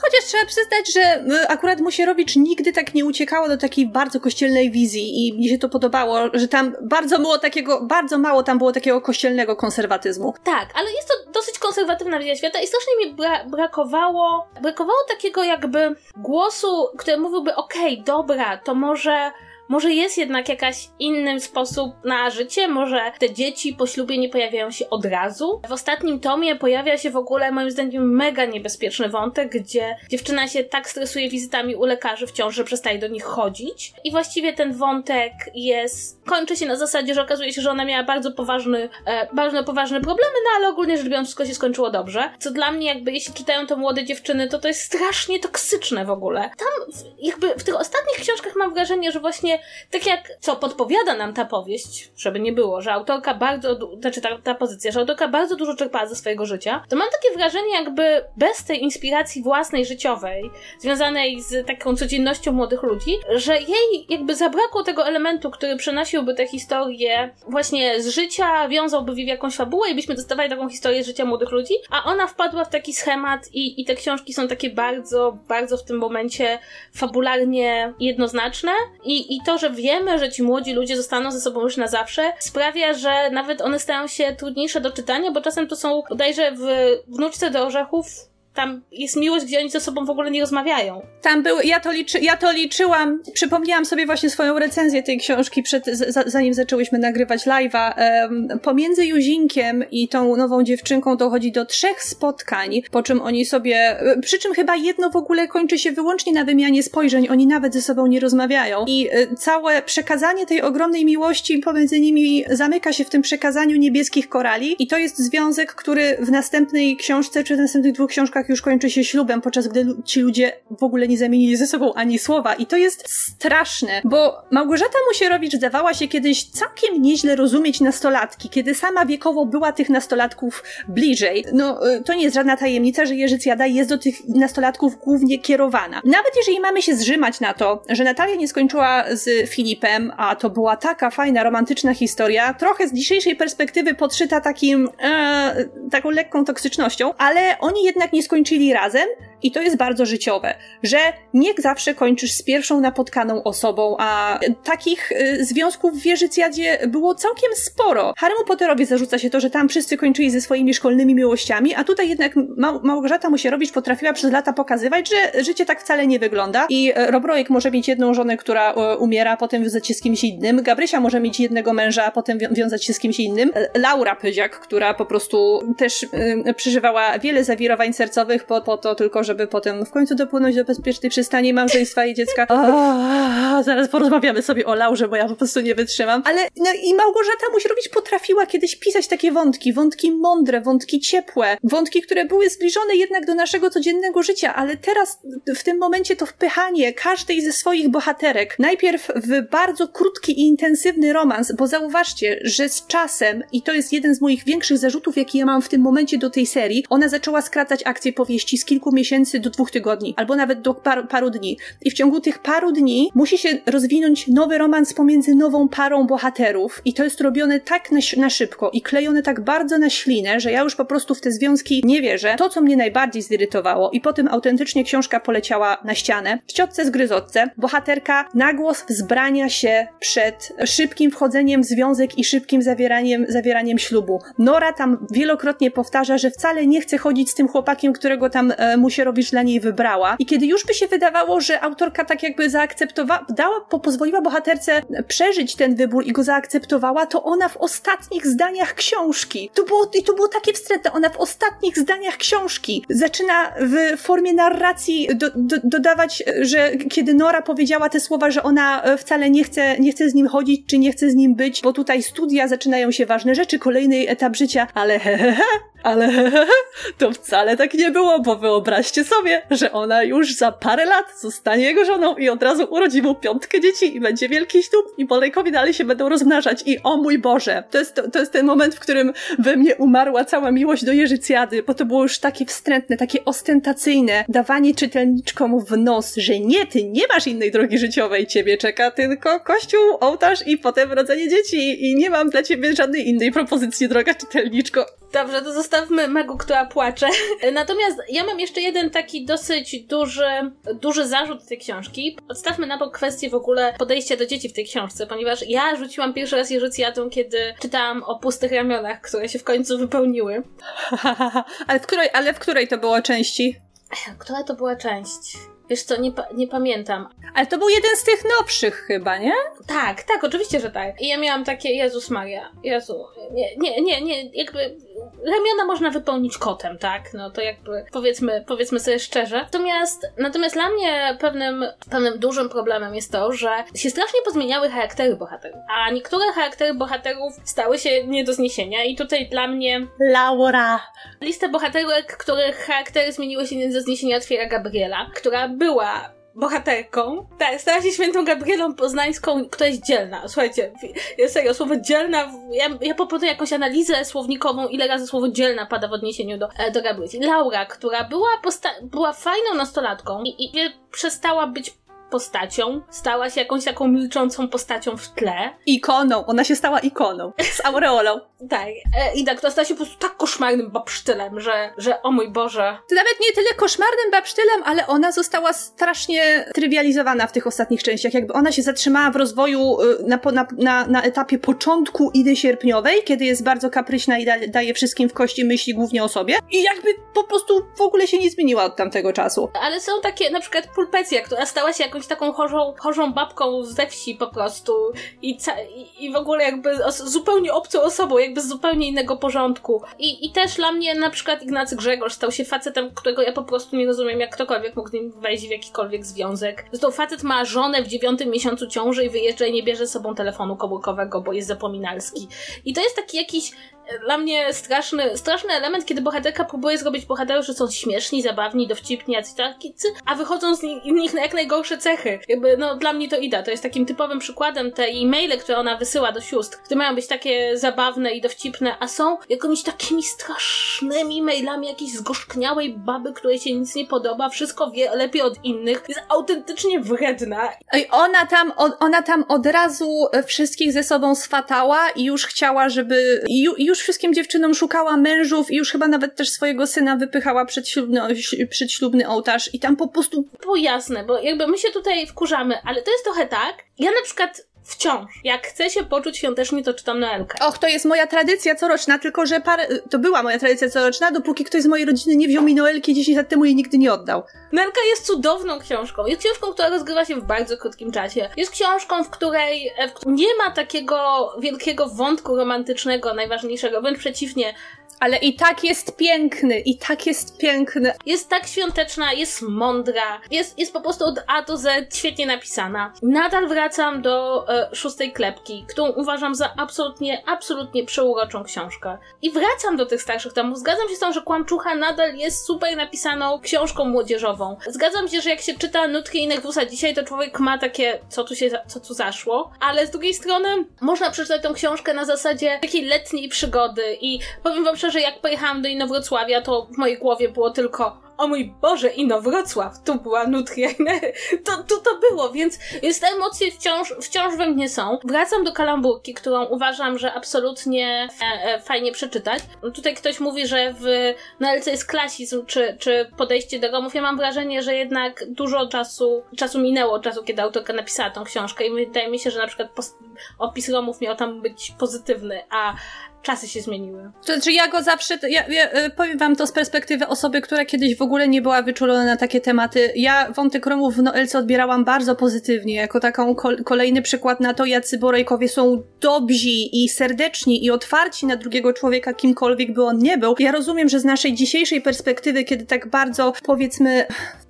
Chociaż trzeba przyznać, że akurat Musierowicz nigdy tak nie uciekało do takiej bardzo kościelnej wizji i mi się to podobało, że tam bardzo mało takiego, bardzo mało tam było takiego kościelnego konserwatyzmu. Tak, ale jest to dosyć konserwatywna wizja świata i strasznie mi bra brakowało, brakowało takiego jakby głosu, który mówiłby, okej, okay, dobra, to może może jest jednak jakaś inny sposób na życie, może te dzieci po ślubie nie pojawiają się od razu. W ostatnim tomie pojawia się w ogóle moim zdaniem mega niebezpieczny wątek, gdzie dziewczyna się tak stresuje wizytami u lekarzy wciąż, że przestaje do nich chodzić. I właściwie ten wątek jest, kończy się na zasadzie, że okazuje się, że ona miała bardzo poważny, e, bardzo poważne problemy, no ale ogólnie rzecz biorąc wszystko się skończyło dobrze. Co dla mnie jakby, jeśli czytają to młode dziewczyny, to to jest strasznie toksyczne w ogóle. Tam jakby w tych ostatnich książkach mam wrażenie, że właśnie tak jak co podpowiada nam ta powieść, żeby nie było, że autorka bardzo, znaczy ta, ta pozycja, że autorka bardzo dużo czerpała ze swojego życia, to mam takie wrażenie, jakby bez tej inspiracji własnej życiowej, związanej z taką codziennością młodych ludzi, że jej jakby zabrakło tego elementu, który przenosiłby tę historię właśnie z życia, wiązałby w jakąś fabułę i byśmy dostawali taką historię życia młodych ludzi, a ona wpadła w taki schemat i, i te książki są takie bardzo, bardzo w tym momencie fabularnie jednoznaczne i, i to, że wiemy, że ci młodzi ludzie zostaną ze sobą już na zawsze, sprawia, że nawet one stają się trudniejsze do czytania, bo czasem to są bodajże w Wnuczce do Orzechów tam jest miłość, gdzie oni ze sobą w ogóle nie rozmawiają. Tam był, ja to, liczy, ja to liczyłam, przypomniałam sobie właśnie swoją recenzję tej książki przed, z, zanim zaczęłyśmy nagrywać live'a. Um, pomiędzy Juzinkiem i tą nową dziewczynką dochodzi do trzech spotkań, po czym oni sobie, e, przy czym chyba jedno w ogóle kończy się wyłącznie na wymianie spojrzeń, oni nawet ze sobą nie rozmawiają. I y, całe przekazanie tej ogromnej miłości pomiędzy nimi zamyka się w tym przekazaniu niebieskich korali i to jest związek, który w następnej książce, czy w następnych dwóch książkach już kończy się ślubem, podczas gdy ci ludzie w ogóle nie zamienili ze sobą ani słowa. I to jest straszne, bo Małgorzata Musierowicz zdawała się kiedyś całkiem nieźle rozumieć nastolatki, kiedy sama wiekowo była tych nastolatków bliżej. No, y, to nie jest żadna tajemnica, że Jerzycjada jest do tych nastolatków głównie kierowana. Nawet jeżeli mamy się zrzymać na to, że Natalia nie skończyła z Filipem, a to była taka fajna, romantyczna historia, trochę z dzisiejszej perspektywy podszyta takim, e, taką lekką toksycznością, ale oni jednak nie skończyli razem i to jest bardzo życiowe, że nie zawsze kończysz z pierwszą napotkaną osobą, a takich y, związków w Wieżycjadzie było całkiem sporo. Harry'emu Potterowi zarzuca się to, że tam wszyscy kończyli ze swoimi szkolnymi miłościami, a tutaj jednak Ma Małgorzata Musierowicz potrafiła przez lata pokazywać, że życie tak wcale nie wygląda i e, Robrojek może mieć jedną żonę, która e, umiera, a potem wiązać się z kimś innym, Gabrysia może mieć jednego męża, a potem wiązać się z kimś innym, e, Laura Pyziak, która po prostu też przeżywała wiele zawirowań sercowych po, po to tylko, żeby potem w końcu dopłynąć do bezpiecznej przystani małżeństwa i dziecka. O, zaraz porozmawiamy sobie o Laurze, bo ja po prostu nie wytrzymam. Ale no i Małgorzata Musierowicz potrafiła kiedyś pisać takie wątki, wątki mądre, wątki ciepłe, wątki, które były zbliżone jednak do naszego codziennego życia, ale teraz w tym momencie to wpychanie każdej ze swoich bohaterek najpierw w bardzo krótki i intensywny romans, bo zauważcie, że z czasem, i to jest jeden z moich większych zarzutów, jaki ja mam w tym momencie do tej serii, ona zaczęła skracać akcję powieści z kilku miesięcy do dwóch tygodni, albo nawet do par, paru dni. I w ciągu tych paru dni musi się rozwinąć nowy romans pomiędzy nową parą bohaterów i to jest robione tak na, na szybko i klejone tak bardzo na ślinę, że ja już po prostu w te związki nie wierzę. To, co mnie najbardziej zirytowało i potem autentycznie książka poleciała na ścianę, w ciotce z gryzotce bohaterka na głos wzbrania się przed szybkim wchodzeniem w związek i szybkim zawieraniem, zawieraniem ślubu. Nora tam wielokrotnie powtarza, że wcale nie chce chodzić z tym chłopakiem, którego tam e, Wojciechowicz dla niej wybrała. I kiedy już by się wydawało, że autorka tak jakby zaakceptowała, dała, po, pozwoliła bohaterce przeżyć ten wybór i go zaakceptowała, to ona w ostatnich zdaniach książki, to było, i to było takie wstrętne, ona w ostatnich zdaniach książki zaczyna w formie narracji do, do, dodawać, że kiedy Nora powiedziała te słowa, że ona wcale nie chce, nie chce z nim chodzić, czy nie chce z nim być, bo tutaj studia zaczynają się ważne rzeczy, kolejny etap życia, ale hehehe, ale to wcale tak nie było, bo wyobraźcie sobie, że ona już za parę lat zostanie jego żoną i od razu urodzi mu piątkę dzieci i będzie wielki ślub i Bolejkowi dalej się będą rozmnażać. I o mój Boże, to jest, to, to jest ten moment, w którym we mnie umarła cała miłość do Jerzycjady, bo to było już takie wstrętne, takie ostentacyjne, dawanie czytelniczkom w nos, że nie, ty nie masz innej drogi życiowej, ciebie czeka tylko kościół, ołtarz i potem rodzenie dzieci. I nie mam dla ciebie żadnej innej propozycji, droga czytelniczko. Dobrze, to zostawmy Megu, która płacze. Natomiast ja mam jeszcze jeden taki dosyć duży, duży zarzut tej książki. Odstawmy na bok kwestię w ogóle podejścia do dzieci w tej książce, ponieważ ja rzuciłam pierwszy raz Jerzycjadą, kiedy czytałam o pustych ramionach, które się w końcu wypełniły. ale, w której, ale w której to było części? Która to była część? Wiesz co, nie, pa nie pamiętam. Ale to był jeden z tych nowszych chyba, nie? Tak, tak, oczywiście, że tak. I ja miałam takie, Jezus Maria, Jezu, nie, nie, nie, nie jakby ramiona można wypełnić kotem, tak? No to jakby powiedzmy, powiedzmy sobie szczerze. Natomiast, natomiast dla mnie pewnym, pewnym dużym problemem jest to, że się strasznie pozmieniały charaktery bohaterów, a niektóre charaktery bohaterów stały się nie do zniesienia i tutaj dla mnie Laura. Listę bohaterek, których charaktery zmieniły się nie do zniesienia otwiera Gabriela, która była bohaterką. Tak, stała się świętą Gabrielą Poznańską, która jest dzielna. Słuchajcie, serio, słowo dzielna, ja, ja proponuję jakąś analizę słownikową, ile razy słowo dzielna pada w odniesieniu do, e, do Gabrieli. Laura, która była, była fajną nastolatką i, i przestała być postacią, stała się jakąś taką milczącą postacią w tle. Ikoną, ona się stała ikoną, z aureolą. tak, e, i tak, to stała się po prostu tak koszmarnym babsztylem, że, że o mój Boże. To nawet nie tyle koszmarnym babsztylem, ale ona została strasznie trywializowana w tych ostatnich częściach, jakby ona się zatrzymała w rozwoju y, na, na, na, na etapie początku Idy Sierpniowej, kiedy jest bardzo kapryśna i da, daje wszystkim w kości myśli głównie o sobie i jakby po prostu w ogóle się nie zmieniła od tamtego czasu. Ale są takie, na przykład Pulpecja, która stała się jakąś jakąś taką chorzą, chorzą babką ze wsi po prostu i, i, w ogóle jakby zupełnie obcą osobą, jakby z zupełnie innego porządku. I, I też dla mnie na przykład Ignacy Grzegorz stał się facetem, którego ja po prostu nie rozumiem, jak ktokolwiek mógł nim wejść w jakikolwiek związek. Zresztą facet ma żonę w dziewiątym miesiącu ciąży i wyjeżdża i nie bierze z sobą telefonu komórkowego, bo jest zapominalski. I to jest taki jakiś dla mnie straszny, straszny element, kiedy bohaterka próbuje zrobić bohaterów, że są śmieszni, zabawni, dowcipni, jacyś takicy, a wychodzą z nich, nich jak najgorsze cechy. Jakby, no, dla mnie to Ida. To jest takim typowym przykładem te e-maile, które ona wysyła do sióstr, które mają być takie zabawne i dowcipne, a są jakimiś takimi strasznymi mailami jakiejś zgorzkniałej baby, której się nic nie podoba, wszystko wie lepiej od innych, jest autentycznie wredna. I ona tam, ona tam od razu wszystkich ze sobą swatała i już chciała, żeby, i już wszystkim dziewczynom szukała mężów i już chyba nawet też swojego syna wypychała przedślubny, przedślubny ołtarz i tam po prostu... Było jasne, bo jakby my się tutaj wkurzamy, ale to jest trochę tak, ja na przykład wciąż. Jak chcę się poczuć świątecznie, to czytam Noelkę. Och, to jest moja tradycja coroczna, tylko że parę, to była moja tradycja coroczna, dopóki ktoś z mojej rodziny nie wziął mi Noelki 10 lat temu i nigdy nie oddał. Noelka jest cudowną książką. Jest książką, która rozgrywa się w bardzo krótkim czasie. Jest książką, w której nie ma takiego wielkiego wątku romantycznego, najważniejszego, wręcz przeciwnie, ale i tak jest piękny, i tak jest piękny. Jest tak świąteczna, jest mądra, jest, jest po prostu od A do Z świetnie napisana. Nadal wracam do e, szóstej klepki, którą uważam za absolutnie, absolutnie przeuroczą książkę. I wracam do tych starszych tomów. Zgadzam się z tym, że Kłamczucha nadal jest super napisaną książką młodzieżową. Zgadzam się, że jak się czyta Nutki i Negrusa dzisiaj, to człowiek ma takie, co tu się, co tu zaszło, ale z drugiej strony można przeczytać tę książkę na zasadzie takiej letniej przygody i powiem wam szczerze, że jak pojechałam do Inowrocławia, to w mojej głowie było tylko o mój Boże, Inowrocław, tu była Nutria, to, tu to było, więc, więc te emocje wciąż, wciąż we mnie są. Wracam do kalamburki, którą uważam, że absolutnie e, e, fajnie przeczytać. Tutaj ktoś mówi, że w NLC jest klasizm, czy, czy podejście do Romów. Ja mam wrażenie, że jednak dużo czasu, czasu minęło od czasu, kiedy autorka napisała tą książkę i wydaje mi się, że na przykład opis Romów miał tam być pozytywny, a czasy się zmieniły. To znaczy ja go zawsze, ja, ja, e, powiem wam to z perspektywy osoby, która kiedyś w ogóle nie była wyczulona na takie tematy. Ja wątek Romów w Noelce odbierałam bardzo pozytywnie, jako taką kol kolejny przykład na to, jacy Borejkowie są dobrzy i serdeczni i otwarci na drugiego człowieka, kimkolwiek by on nie był. Ja rozumiem, że z naszej dzisiejszej perspektywy, kiedy tak bardzo, powiedzmy,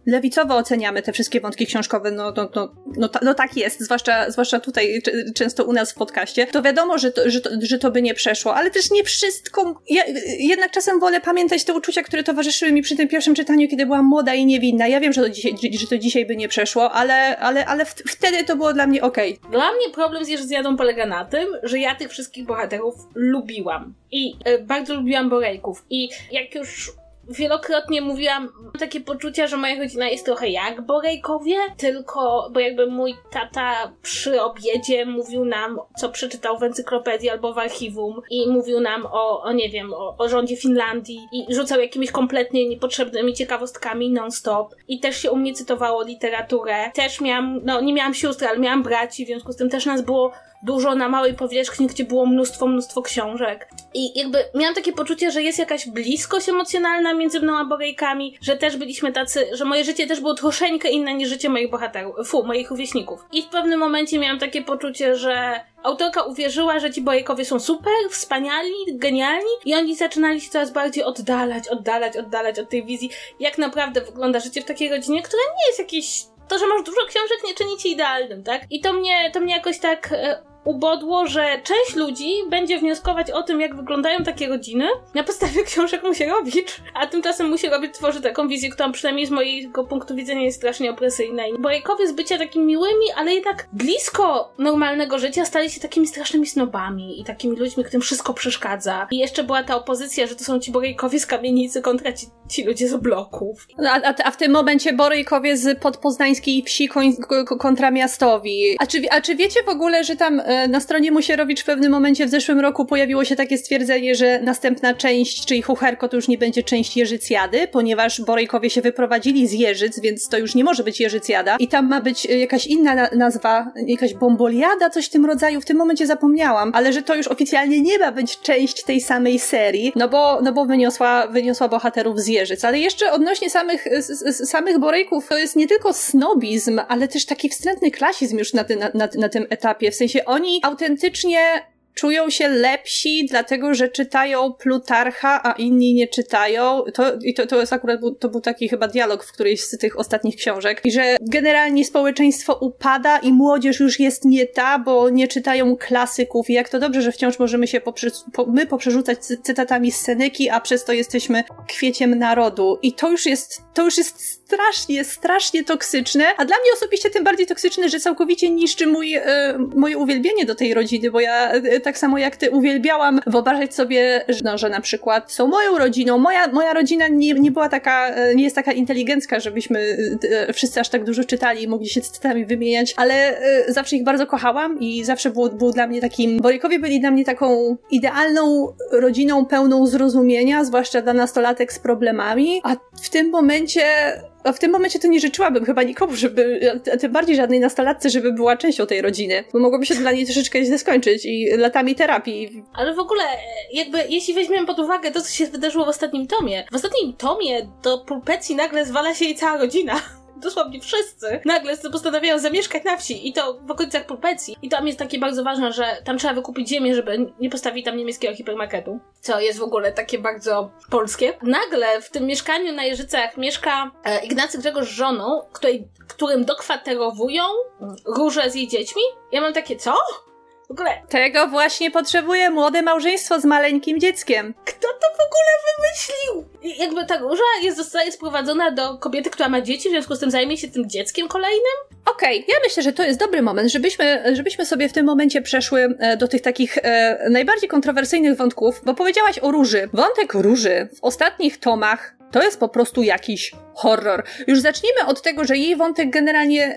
lewicowo oceniamy te wszystkie wątki książkowe, no, no, no, no, no tak jest, zwłaszcza, zwłaszcza tutaj, często u nas w podcaście, to wiadomo, że to, że to, że to by nie przeszło, ale też nie wszystko. Ja jednak czasem wolę pamiętać te uczucia, które towarzyszyły mi przy tym pierwszym czytaniu, kiedy byłam młoda i niewinna. Ja wiem, że to dzisiaj, że to dzisiaj by nie przeszło, ale, ale, ale wtedy to było dla mnie okej. Okay. Dla mnie problem z Jerzyjadą polega na tym, że ja tych wszystkich bohaterów lubiłam. I y, bardzo lubiłam Borejków. I jak już wielokrotnie mówiłam, mam takie poczucia, że moja rodzina jest trochę jak Borejkowie, tylko, bo jakby mój tata przy obiedzie mówił nam, co przeczytał w encyklopedii albo w archiwum i mówił nam o, o nie wiem, o, o rządzie Finlandii i rzucał jakimiś kompletnie niepotrzebnymi ciekawostkami non-stop i też się u mnie cytowało literaturę. Też miałam, no nie miałam sióstr, ale miałam braci, w związku z tym też nas było dużo na małej powierzchni, gdzie było mnóstwo, mnóstwo książek. I jakby miałam takie poczucie, że jest jakaś bliskość emocjonalna między mną a Borejkami, że też byliśmy tacy, że moje życie też było troszeczkę inne niż życie moich bohaterów, fu, moich rówieśników. I w pewnym momencie miałam takie poczucie, że autorka uwierzyła, że ci Borejkowie są super, wspaniali, genialni i oni zaczynali się coraz bardziej oddalać, oddalać, oddalać od tej wizji, jak naprawdę wygląda życie w takiej rodzinie, która nie jest jakiś to, że masz dużo książek nie czyni ci idealnym, tak? I to mnie, to mnie jakoś tak e, ubodło, że część ludzi będzie wnioskować o tym, jak wyglądają takie rodziny na podstawie książek Musierowicz, a tymczasem Musierowicz tworzy taką wizję, która przynajmniej z mojego punktu widzenia jest strasznie opresyjna. Borejkowie z bycia takimi miłymi, ale jednak blisko normalnego życia stali się takimi strasznymi snobami i takimi ludźmi, którym wszystko przeszkadza. I jeszcze była ta opozycja, że to są ci Borejkowie z kamienicy kontra ci, ci ludzie z bloków. No, a, a, w tym momencie Borejkowie z podpoznańskiej wsi kontra miastowi. A czy, a czy wiecie w ogóle, że tam na stronie Musierowicz w pewnym momencie w zeszłym roku pojawiło się takie stwierdzenie, że następna część, czyli Chucherko, to już nie będzie część Jeżycjady, ponieważ Borejkowie się wyprowadzili z Jeżyc, więc to już nie może być Jeżycjada i tam ma być jakaś inna nazwa, jakaś Bomboliada, coś w tym rodzaju, w tym momencie zapomniałam, ale że to już oficjalnie nie ma być część tej samej serii, no bo, no bo wyniosła, wyniosła bohaterów z Jeżyc. Ale jeszcze odnośnie samych, samych Borejków, to jest nie tylko snobizm, ale też taki wstrętny klasizm już na, ty, na, na, na tym etapie, w sensie oni oni autentycznie czują się lepsi, dlatego że czytają Plutarcha, a inni nie czytają. To, I to, to jest akurat to był taki chyba dialog w którejś z tych ostatnich książek. I że generalnie społeczeństwo upada i młodzież już jest nie ta, bo nie czytają klasyków. I jak to dobrze, że wciąż możemy się po, my poprzerzucać cytatami z Seneki, a przez to jesteśmy kwieciem narodu. I to już jest, to już jest strasznie, strasznie toksyczne, a dla mnie osobiście tym bardziej toksyczne, że całkowicie niszczy mój, y, moje uwielbienie do tej rodziny, bo ja y, tak samo jak ty uwielbiałam wyobrażać sobie, że, no, że na przykład są moją rodziną. Moja, moja rodzina nie, nie była taka, nie jest taka inteligencka, żebyśmy y, wszyscy aż tak dużo czytali i mogli się cytatami wymieniać, ale zawsze ich bardzo kochałam i zawsze był, był dla mnie takim, Borykowie byli dla mnie taką idealną rodziną pełną zrozumienia, zwłaszcza dla nastolatek z problemami, a w tym momencie a w tym momencie to nie życzyłabym chyba nikomu, żeby, a tym bardziej żadnej nastolatce, żeby była częścią tej rodziny, bo mogłoby się dla niej troszeczkę źle skończyć i latami terapii. Ale w ogóle, jakby, jeśli weźmiemy pod uwagę to, co się wydarzyło w ostatnim tomie, w ostatnim tomie do pulpecji nagle zwala się jej cała rodzina dosłownie wszyscy nagle postanawiają zamieszkać na wsi i to w okolicach Pulpecji. I tam jest takie bardzo ważne, że tam trzeba wykupić ziemię, żeby nie postawić tam niemieckiego hipermarketu, co jest w ogóle takie bardzo polskie. Nagle w tym mieszkaniu na Jeżycach mieszka e, Ignacy Grzegorz z żoną, której, którym dokwaterowują róże z jej dziećmi. Ja mam takie, co? W ogóle. Tego właśnie potrzebuje młode małżeństwo z maleńkim dzieckiem. Kto to w ogóle wymyślił? I jakby ta róża jest, zostaje sprowadzona do kobiety, która ma dzieci, w związku z tym zajmie się tym dzieckiem kolejnym? Okej, okay, ja myślę, że to jest dobry moment, żebyśmy, żebyśmy sobie w tym momencie przeszły e, do tych takich e, najbardziej kontrowersyjnych wątków, bo powiedziałaś o róży. Wątek róży w ostatnich tomach to jest po prostu jakiś horror. Już zacznijmy od tego, że jej wątek generalnie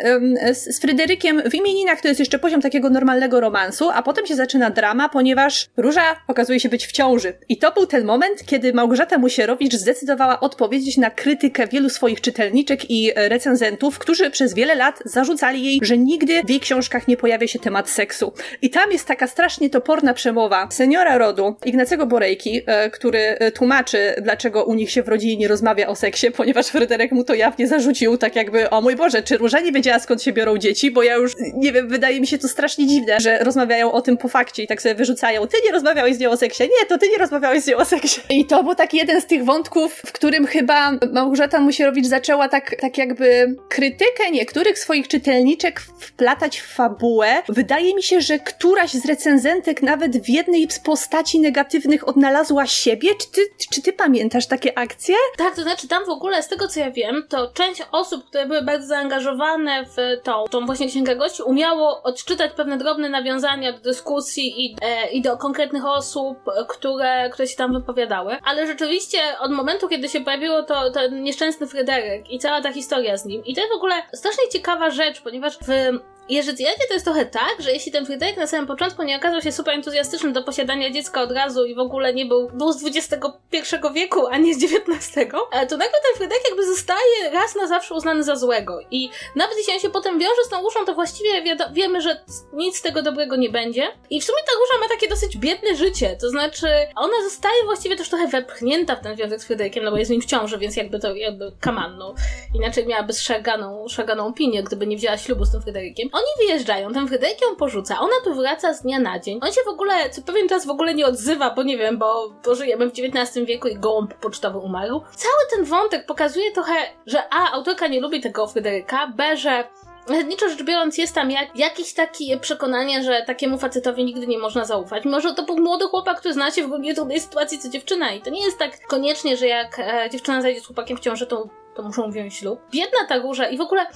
z, z Fryderykiem w imieninach to jest jeszcze poziom takiego normalnego romansu, a potem się zaczyna drama, ponieważ Róża okazuje się być w ciąży. I to był ten moment, kiedy Małgorzata Musierowicz zdecydowała odpowiedzieć na krytykę wielu swoich czytelniczek i e, recenzentów, którzy przez wiele lat zarzucali jej, że nigdy w jej książkach nie pojawia się temat seksu. I tam jest taka strasznie toporna przemowa seniora rodu, Ignacego Borejki, e, który e, tłumaczy, dlaczego u nich się w rodzinie nie rozmawia o seksie, ponieważ Mu to jawnie zarzucił, tak jakby, o mój Boże, czy Róża nie wiedziała skąd się biorą dzieci, bo ja już, nie wiem, wydaje mi się to strasznie dziwne, że rozmawiają o tym po fakcie i tak sobie wyrzucają, ty nie rozmawiałeś z nią o seksie, nie, to ty nie rozmawiałeś z nią o seksie. I to był taki jeden z tych wątków, w którym chyba Małgorzata Musierowicz zaczęła tak, tak jakby krytykę niektórych swoich czytelniczek wplatać w fabułę. Wydaje mi się, że któraś z recenzentek nawet w jednej z postaci negatywnych odnalazła siebie. Czy ty, czy ty pamiętasz takie akcje? Tak, to znaczy tam w ogóle, z tego co ja wiem, to część osób, które były bardzo zaangażowane w tą, tą właśnie księgę gości, umiało odczytać pewne drobne nawiązania do dyskusji i, e, i do konkretnych osób, które, które się tam wypowiadały. Ale rzeczywiście od momentu, kiedy się pojawiło to ten nieszczęsny Fryderyk i cała ta historia z nim, i to jest w ogóle strasznie ciekawa rzecz, ponieważ w Jerzycjadzie to jest trochę tak, że jeśli ten Fryderyk na samym początku nie okazał się super entuzjastyczny do posiadania dziecka od razu i w ogóle nie był, był z XXI wieku, a nie z XIX, e, to nagle ten Fryderyk jakby zostaje raz na zawsze uznany za złego. I nawet jeśli on się potem wiąże z tą Różą, to właściwie wiemy, że nic z tego dobrego nie będzie. I w sumie ta Róża ma takie dosyć biedne życie, to znaczy ona zostaje właściwie też trochę wepchnięta w ten związek z Fryderykiem, no bo jest nim w ciąży, więc jakby to jakby kamanną. Inaczej miałaby szaganą, szaganą opinię, gdyby nie wzięła ślubu z tym Fryderykiem. Oni wyjeżdżają, ten Fryderyk ją porzuca, ona tu wraca z dnia na dzień. On się w ogóle co pewien czas w ogóle nie odzywa, bo nie wiem, bo, bo żyjemy w XIX wieku i gołąb pocztowy umarł. Cały ten wątek pokazuje trochę, że A, autorka nie lubi tego Fryderyka, B, że Zasadniczo rzecz biorąc, jest tam jak, jakieś takie przekonanie, że takiemu facetowi nigdy nie można zaufać. Może to był młody chłopak, który zna się w równie trudnej sytuacji co dziewczyna. I to nie jest tak koniecznie, że jak e, dziewczyna zajdzie z chłopakiem w ciąży, to, to muszą wziąć ślub. Biedna ta róża i w ogóle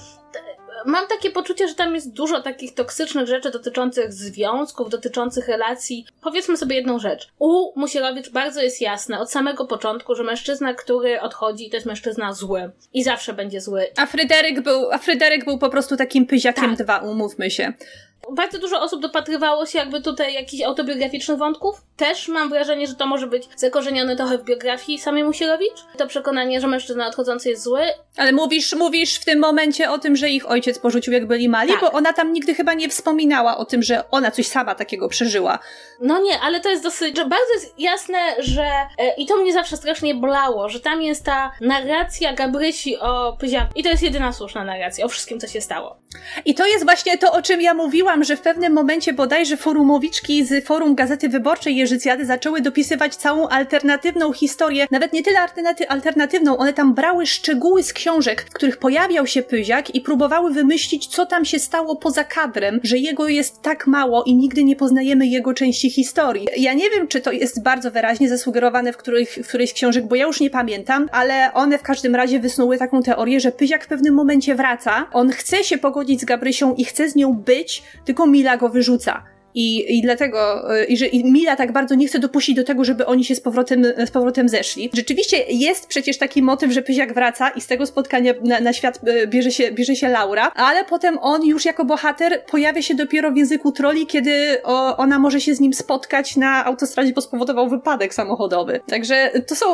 mam takie poczucie, że tam jest dużo takich toksycznych rzeczy dotyczących związków, dotyczących relacji. Powiedzmy sobie jedną rzecz. U Musierowicz bardzo jest jasne od samego początku, że mężczyzna, który odchodzi, to jest mężczyzna zły. I zawsze będzie zły. A Fryderyk był, a Fryderyk był po prostu takim pyziakiem tak. dwa, umówmy się. Bardzo dużo osób dopatrywało się jakby tutaj jakichś autobiograficznych wątków. Też mam wrażenie, że to może być zakorzenione trochę w biografii samej Musierowicz. To przekonanie, że mężczyzna odchodzący jest zły. Ale mówisz, mówisz w tym momencie o tym, że ich ojciec porzucił jak byli mali, tak. bo ona tam nigdy chyba nie wspominała o tym, że ona coś sama takiego przeżyła. No nie, ale to jest dosyć, że bardzo jest jasne, że e, i to mnie zawsze strasznie bolało, że tam jest ta narracja Gabrysi o Pyziaku. I to jest jedyna słuszna narracja o wszystkim, co się stało. I to jest właśnie to, o czym ja mówiłam, że w pewnym momencie bodajże forumowiczki z forum Gazety Wyborczej Jerzycjady zaczęły dopisywać całą alternatywną historię, nawet nie tyle alternaty alternatywną, one tam brały szczegóły z książek, w których pojawiał się Pyziak i próbowały wymyślić, co tam się stało poza kadrem, że jego jest tak mało i nigdy nie poznajemy jego części historii. Ja nie wiem, czy to jest bardzo wyraźnie zasugerowane w, których, w którejś książek, bo ja już nie pamiętam, ale one w każdym razie wysnuły taką teorię, że Pyziak w pewnym momencie wraca, on chce się pogodzić z Gabrysią i chce z nią być, tylko Mila go wyrzuca. I, i dlatego, y, i że i Mila tak bardzo nie chce dopuścić do tego, żeby oni się z powrotem, z powrotem zeszli. Rzeczywiście jest przecież taki motyw, że Pyziak wraca i z tego spotkania na, na świat y, bierze się, bierze się Laura, ale potem on już jako bohater pojawia się dopiero w języku troli, kiedy o, ona może się z nim spotkać na autostradzie, bo spowodował wypadek samochodowy. Także to są,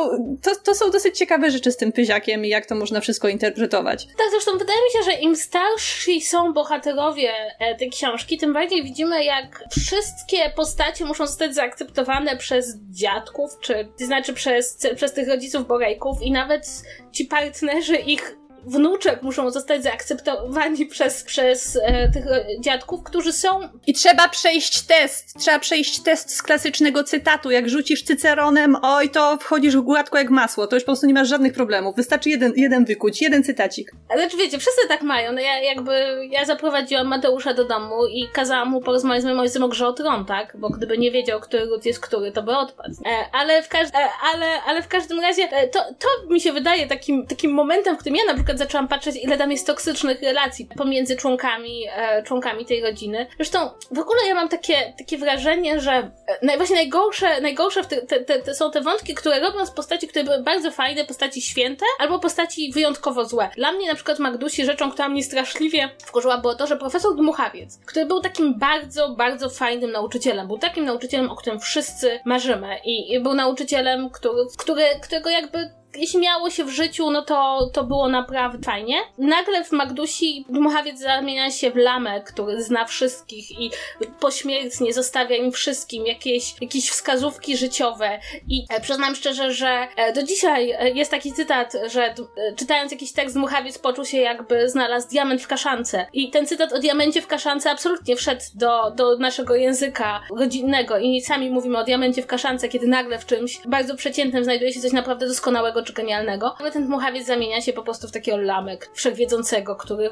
to, to są dosyć ciekawe rzeczy z tym Pyziakiem i jak to można wszystko interpretować. Tak, zresztą wydaje mi się, że im starsi są bohaterowie e, tej książki, tym bardziej widzimy, jak wszystkie postacie muszą zostać zaakceptowane przez dziadków, czy znaczy przez, przez tych rodziców Borejków i nawet ci partnerzy ich wnuczek muszą zostać zaakceptowani przez, przez e, tych dziadków, którzy są... I trzeba przejść test. Trzeba przejść test z klasycznego cytatu. Jak rzucisz cyceronem, oj, to wchodzisz gładko jak masło. To już po prostu nie masz żadnych problemów. Wystarczy jeden, jeden wykuć, jeden cytacik. Ale czy wiecie, wszyscy tak mają. No ja jakby, ja zaprowadziłam Mateusza do domu i kazałam mu porozmawiać z moim ojcem o grze o tron, tak? Bo gdyby nie wiedział, który ród jest który, to by odpadł. E, ale, w każ- e, ale, ale w każdym razie e, to, to mi się wydaje takim, takim momentem, w którym ja na przykład przykład zaczęłam patrzeć, ile tam jest toksycznych relacji pomiędzy członkami, e, członkami tej rodziny. Zresztą w ogóle ja mam takie, takie wrażenie, że e, właśnie najgorsze, najgorsze te, te, te, są te wątki, które robią z postaci, które były bardzo fajne, postaci święte, albo postaci wyjątkowo złe. Dla mnie na przykład Magdusi rzeczą, która mnie straszliwie wkurzyła, było to, że profesor Dmuchawiec, który był takim bardzo, bardzo fajnym nauczycielem, był takim nauczycielem, o którym wszyscy marzymy i, i był nauczycielem, który, który, którego jakby jeśli miało się w życiu, no to, to było naprawdę fajnie. Nagle w Magdusi Dmuchawiec zamienia się w lamę, który zna wszystkich i pośmiertnie zostawia im wszystkim jakieś, jakieś wskazówki życiowe. I e, przyznam szczerze, że e, do dzisiaj e, jest taki cytat, że czytając jakiś tekst Dmuchawiec poczuł się jakby znalazł diament w kaszance. I ten cytat o diamencie w kaszance absolutnie wszedł do, do naszego języka rodzinnego i sami mówimy o diamencie w kaszance, kiedy nagle w czymś bardzo przeciętnym znajduje się coś naprawdę doskonałego czy genialnego, ale ten dmuchawiec zamienia się po prostu w takiego lamek wszechwiedzącego, który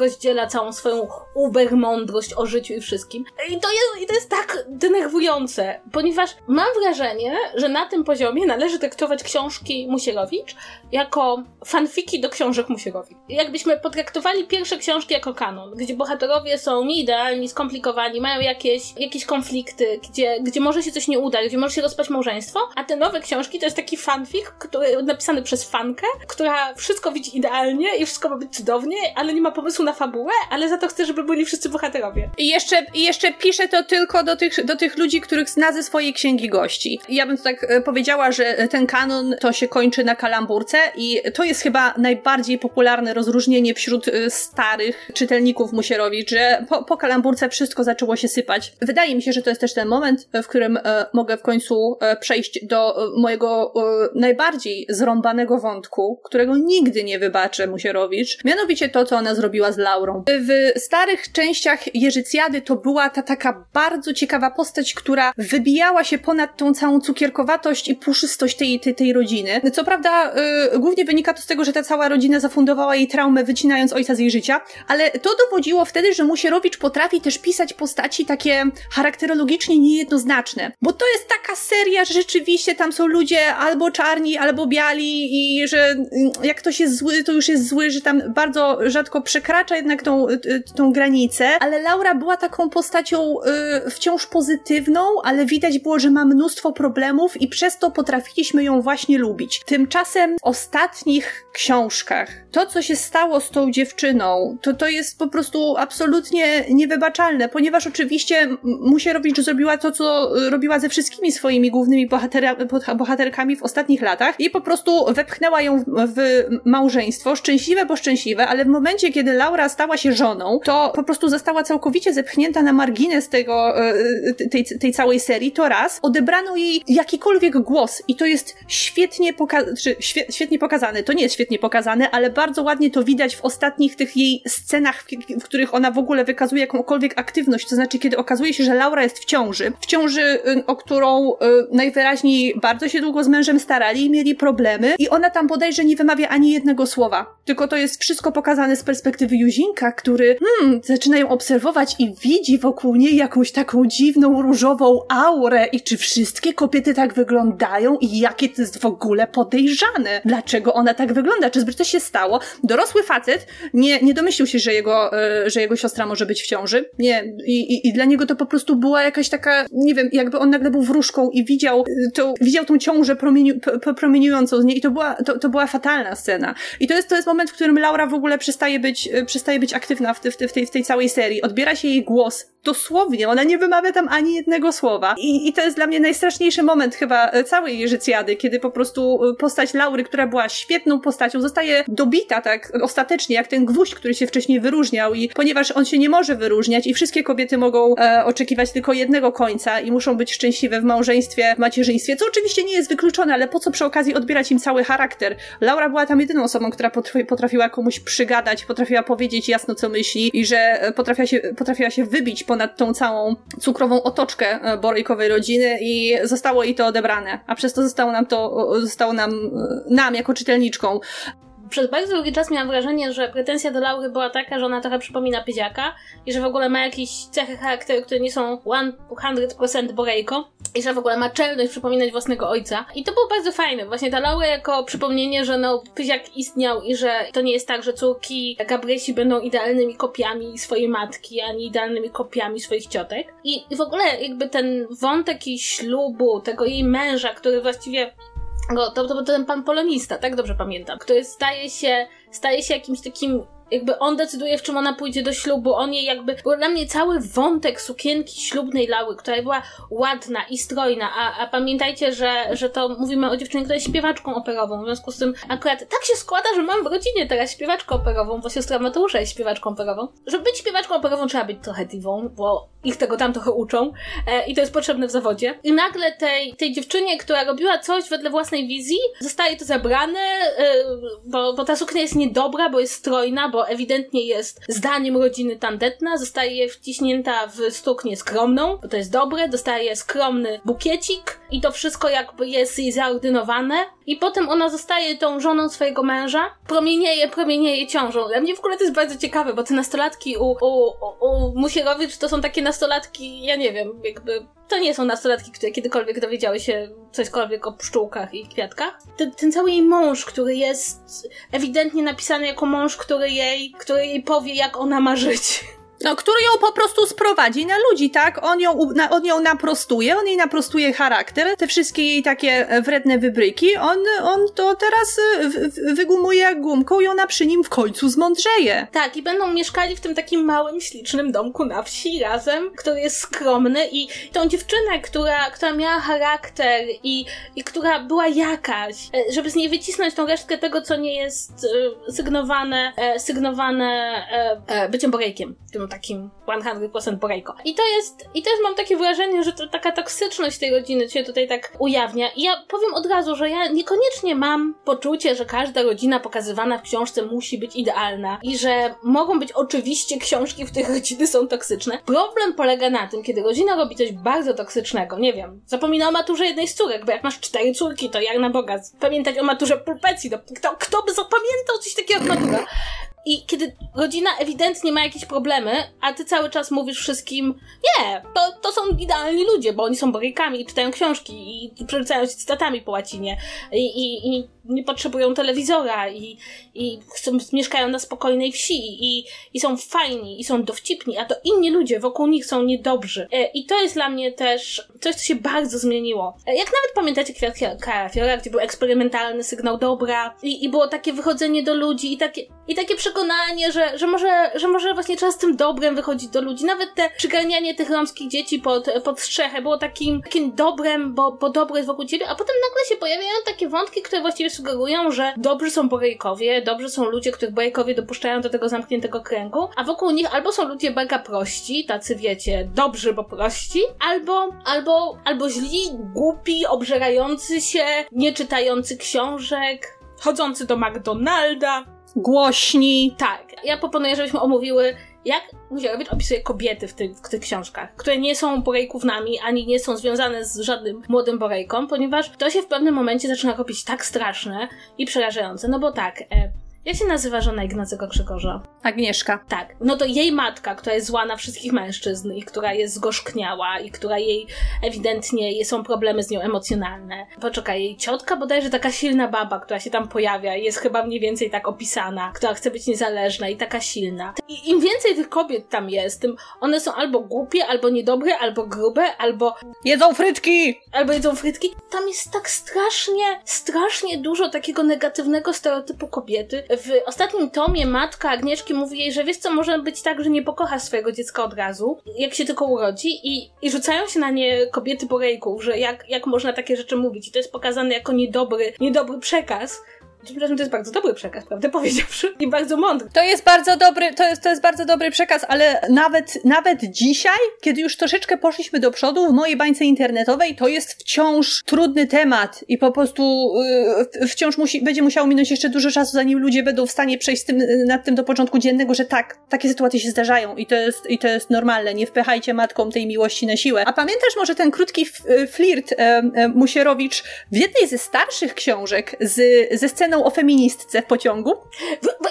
rozdziela całą swoją uber mądrość o życiu i wszystkim. I to jest, i to jest tak denerwujące, ponieważ mam wrażenie, że na tym poziomie należy traktować książki Musierowicz jako fanfiki do książek Musierowicz. Jakbyśmy potraktowali pierwsze książki jako kanon, gdzie bohaterowie są nieidealni, skomplikowani, mają jakieś, jakieś konflikty, gdzie, gdzie może się coś nie udać, gdzie może się rozpaść małżeństwo, a te nowe książki to jest taki fanfic, który napisany przez fankę, która wszystko widzi idealnie i wszystko ma być cudownie, ale nie ma pomysłu na fabułę, ale za to chce, żeby byli wszyscy bohaterowie. I jeszcze, i jeszcze pisze to tylko do tych, do tych ludzi, których zna ze swojej księgi gości. Ja bym to tak e, powiedziała, że ten kanon to się kończy na kalamburce i to jest chyba najbardziej popularne rozróżnienie wśród e, starych czytelników Musierowicz, że po, po kalamburce wszystko zaczęło się sypać. Wydaje mi się, że to jest też ten moment, w którym e, mogę w końcu e, przejść do e, mojego e, najbardziej zrąbanego wątku, którego nigdy nie wybaczę Musierowicz, mianowicie to, co ona zrobiła z Laurą. W starych częściach Jerzycjady to była ta taka bardzo ciekawa postać, która wybijała się ponad tą całą cukierkowatość i puszystość tej, tej, tej rodziny. Co prawda, yy, głównie wynika to z tego, że ta cała rodzina zafundowała jej traumę, wycinając ojca z jej życia, ale to dowodziło wtedy, że Musierowicz potrafi też pisać postaci takie charakterologicznie niejednoznaczne. Bo to jest taka seria, że rzeczywiście tam są ludzie albo czarni, albo biali, i że mm, jak ktoś jest zły, to już jest zły, że tam bardzo rzadko przekracza jednak tą, y, y, tą granicę, ale Laura była taką postacią y, wciąż pozytywną, ale widać było, że ma mnóstwo problemów i przez to potrafiliśmy ją właśnie lubić. Tymczasem w ostatnich książkach to, co się stało z tą dziewczyną, to to jest po prostu absolutnie niewybaczalne, ponieważ oczywiście Musierowicz zrobiła to, co robiła ze wszystkimi swoimi głównymi bohaterkami w ostatnich latach i po prostu prostu wepchnęła ją w małżeństwo, szczęśliwe, bo szczęśliwe, ale w momencie, kiedy Laura stała się żoną, to po prostu została całkowicie zepchnięta na margines tego, e, tej, tej całej serii, to raz, odebrano jej jakikolwiek głos i to jest świetnie, poka- świetnie pokazane. To nie jest świetnie pokazane, ale bardzo ładnie to widać w ostatnich tych jej scenach, w, w których ona w ogóle wykazuje jakąkolwiek aktywność, to znaczy, kiedy okazuje się, że Laura jest w ciąży, w ciąży, y, o którą y, najwyraźniej bardzo się długo z mężem starali i mieli problemy, problemy i ona tam bodajże nie wymawia ani jednego słowa. Tylko to jest wszystko pokazane z perspektywy Juzinka, który hmm, zaczyna ją obserwować i widzi wokół niej jakąś taką dziwną, różową aurę i czy wszystkie kobiety tak wyglądają i jakie to jest w ogóle podejrzane. Dlaczego ona tak wygląda? Czy zbyt coś się stało? Dorosły facet nie, nie domyślił się, że jego, e, że jego siostra może być w ciąży. Nie. I, i, I dla niego to po prostu była jakaś taka, nie wiem, jakby on nagle był wróżką i widział, e, to, widział tą ciążę promieniu, promieniującą z niej i to była, to, to była fatalna scena. I to jest, to jest moment, w którym Laura w ogóle przestaje być, e, przestaje być aktywna w, te, w, te, w, tej, w tej całej serii. Odbiera się jej głos dosłownie, ona nie wymawia tam ani jednego słowa. I, i to jest dla mnie najstraszniejszy moment chyba e, całej Jerzycjady, kiedy po prostu e, postać Laury, która była świetną postacią, zostaje dobita tak ostatecznie, jak ten gwóźdź, który się wcześniej wyróżniał i ponieważ on się nie może wyróżniać i wszystkie kobiety mogą e, oczekiwać tylko jednego końca i muszą być szczęśliwe w małżeństwie, w macierzyństwie, co oczywiście nie jest wykluczone, ale po co przy okazji odbierać im cały charakter? Laura była tam jedyną osobą, która potrafiła komuś przygadać, potrafiła powiedzieć jasno, co myśli i że potrafiła się, potrafiła się wybić ponad tą całą cukrową otoczkę e, borejkowej rodziny i zostało jej to odebrane. A przez to zostało nam to, zostało nam, e, nam jako czytelniczką przez bardzo długi czas miałam wrażenie, że pretensja do Laury była taka, że ona trochę przypomina Pyziaka i że w ogóle ma jakieś cechy charakteru, które nie są 100% Borejko. I że w ogóle ma czelność przypominać własnego ojca. I to było bardzo fajne. Właśnie Laura jako przypomnienie, że no, Pyziak istniał i że to nie jest tak, że córki Gabriesi będą idealnymi kopiami swojej matki, ani idealnymi kopiami swoich ciotek. I, i w ogóle jakby ten wątek jej ślubu, tego jej męża, który właściwie to, to, to ten pan polonista, tak dobrze pamiętam, który staje się, staje się jakimś takim jakby on decyduje, w czym ona pójdzie do ślubu, on jej jakby, był dla mnie cały wątek sukienki ślubnej Lały, która była ładna i strojna, a, a pamiętajcie, że, że to mówimy o dziewczynie, która jest śpiewaczką operową, w związku z tym akurat tak się składa, że mam w rodzinie teraz śpiewaczkę operową, bo siostra Mateusza jest śpiewaczką operową. Żeby być śpiewaczką operową trzeba być trochę diwą, bo ich tego tam trochę uczą e, i to jest potrzebne w zawodzie. I nagle tej, tej dziewczynie, która robiła coś wedle własnej wizji, zostaje to zabrane, e, bo, bo ta suknia jest niedobra, bo jest strojna, bo ewidentnie jest zdaniem rodziny tandetna, zostaje wciśnięta w stuknię skromną, bo to jest dobre, dostaje skromny bukiecik i to wszystko jakby jest jej zaordynowane i potem ona zostaje tą żoną swojego męża, promienieje, promienieje ciążą. Dla mnie w ogóle to jest bardzo ciekawe, bo te nastolatki u, u, u Musierowicz to są takie nastolatki, ja nie wiem, jakby to nie są nastolatki, które kiedykolwiek dowiedziały się cośkolwiek o pszczółkach i kwiatkach. Ten, ten cały jej mąż, który jest ewidentnie napisany jako mąż, który jej, który jej powie, jak ona ma żyć. No, który ją po prostu sprowadzi na ludzi, tak? On ją, na, on ją naprostuje, on jej naprostuje charakter, te wszystkie jej takie wredne wybryki, on, on to teraz e, w, wygumuje jak gumką i ona przy nim w końcu zmądrzeje. Tak, i będą mieszkali w tym takim małym, ślicznym domku na wsi razem, który jest skromny i tą dziewczynę, która, która miała charakter i, i która była jakaś, e, żeby z niej wycisnąć tą resztkę tego, co nie jest e, sygnowane, sygnowane byciem borejkiem takim 100% Borejko. I to jest, i też mam takie wrażenie, że to taka toksyczność tej rodziny się tutaj tak ujawnia. I ja powiem od razu, że ja niekoniecznie mam poczucie, że każda rodzina pokazywana w książce musi być idealna i że mogą być oczywiście książki, w których rodziny są toksyczne. Problem polega na tym, kiedy rodzina robi coś bardzo toksycznego, nie wiem, zapomina o maturze jednej z córek, bo jak masz cztery córki, to jak na Boga, pamiętać o maturze pulpecji, no, kto, kto by zapamiętał coś takiego jak matura? I kiedy rodzina ewidentnie ma jakieś problemy, a ty cały czas mówisz wszystkim, nie, to, to są idealni ludzie, bo oni są borykami i czytają książki i przerzucają się cytatami po łacinie i, i, i nie potrzebują telewizora i, i chcą, mieszkają na spokojnej wsi i, i są fajni i są dowcipni, a to inni ludzie wokół nich są niedobrzy. E, I to jest dla mnie też coś, co się bardzo zmieniło. E, jak nawet pamiętacie Kwiat Karafiora, gdzie był eksperymentalny sygnał dobra i, i było takie wychodzenie do ludzi i takie, i takie przekonanie, że, że, może, że może właśnie trzeba z tym dobrem wychodzić do ludzi. Nawet te przygarnianie tych romskich dzieci pod, pod strzechę było takim, takim dobrem, bo, bo dobro jest wokół ciebie, a potem nagle się pojawiają takie wątki, które właściwie sugerują, że dobrzy są borejkowie, dobrzy są ludzie, których borejkowie dopuszczają do tego zamkniętego kręgu, a wokół nich albo są ludzie mega prości, tacy wiecie, dobrzy, bo prości, albo, albo, albo źli, głupi, obżerający się, nie czytający książek, chodzący do McDonalda. Głośni. Tak. Ja proponuję, żebyśmy omówiły jak Muzierowicz opisuje kobiety w, tych, w tych książkach, które nie są borejkównami, ani nie są związane z żadnym młodym borejką, ponieważ to się w pewnym momencie zaczyna robić tak straszne i przerażające, no bo tak, e, jak się nazywa żona Ignacego Grzegorza? Agnieszka. Tak. No to jej matka, która jest zła na wszystkich mężczyzn i która jest zgorzkniała i która jej ewidentnie są problemy z nią emocjonalne. Poczekaj, jej ciotka bodajże taka silna baba, która się tam pojawia jest chyba mniej więcej tak opisana, która chce być niezależna i taka silna. I im więcej tych kobiet tam jest, tym one są albo głupie, albo niedobre, albo grube, albo... Jedzą frytki! Albo jedzą frytki. Tam jest tak strasznie, strasznie dużo takiego negatywnego stereotypu kobiety, w ostatnim tomie matka Agnieszki mówi jej, że wiesz co, może być tak, że nie pokocha swojego dziecka od razu, jak się tylko urodzi i, i rzucają się na nie kobiety porejków, że jak, jak można takie rzeczy mówić. I to jest pokazane jako niedobry, niedobry przekaz, Przepraszam, to jest bardzo dobry przekaz, prawdę powiedziawszy. I bardzo mądry. To jest bardzo dobry, to jest, to jest bardzo dobry przekaz, ale nawet, nawet dzisiaj, kiedy już troszeczkę poszliśmy do przodu w mojej bańce internetowej, to jest wciąż trudny temat i po prostu yy, wciąż musi, będzie musiało minąć jeszcze dużo czasu, zanim ludzie będą w stanie przejść z tym, nad tym do początku dziennego, że tak, takie sytuacje się zdarzają i to jest, i to jest normalne. Nie wpychajcie matkom tej miłości na siłę. A pamiętasz może ten krótki flirt e, e, Musierowicz w jednej ze starszych książek z, ze sceny sceną o feministce w pociągu?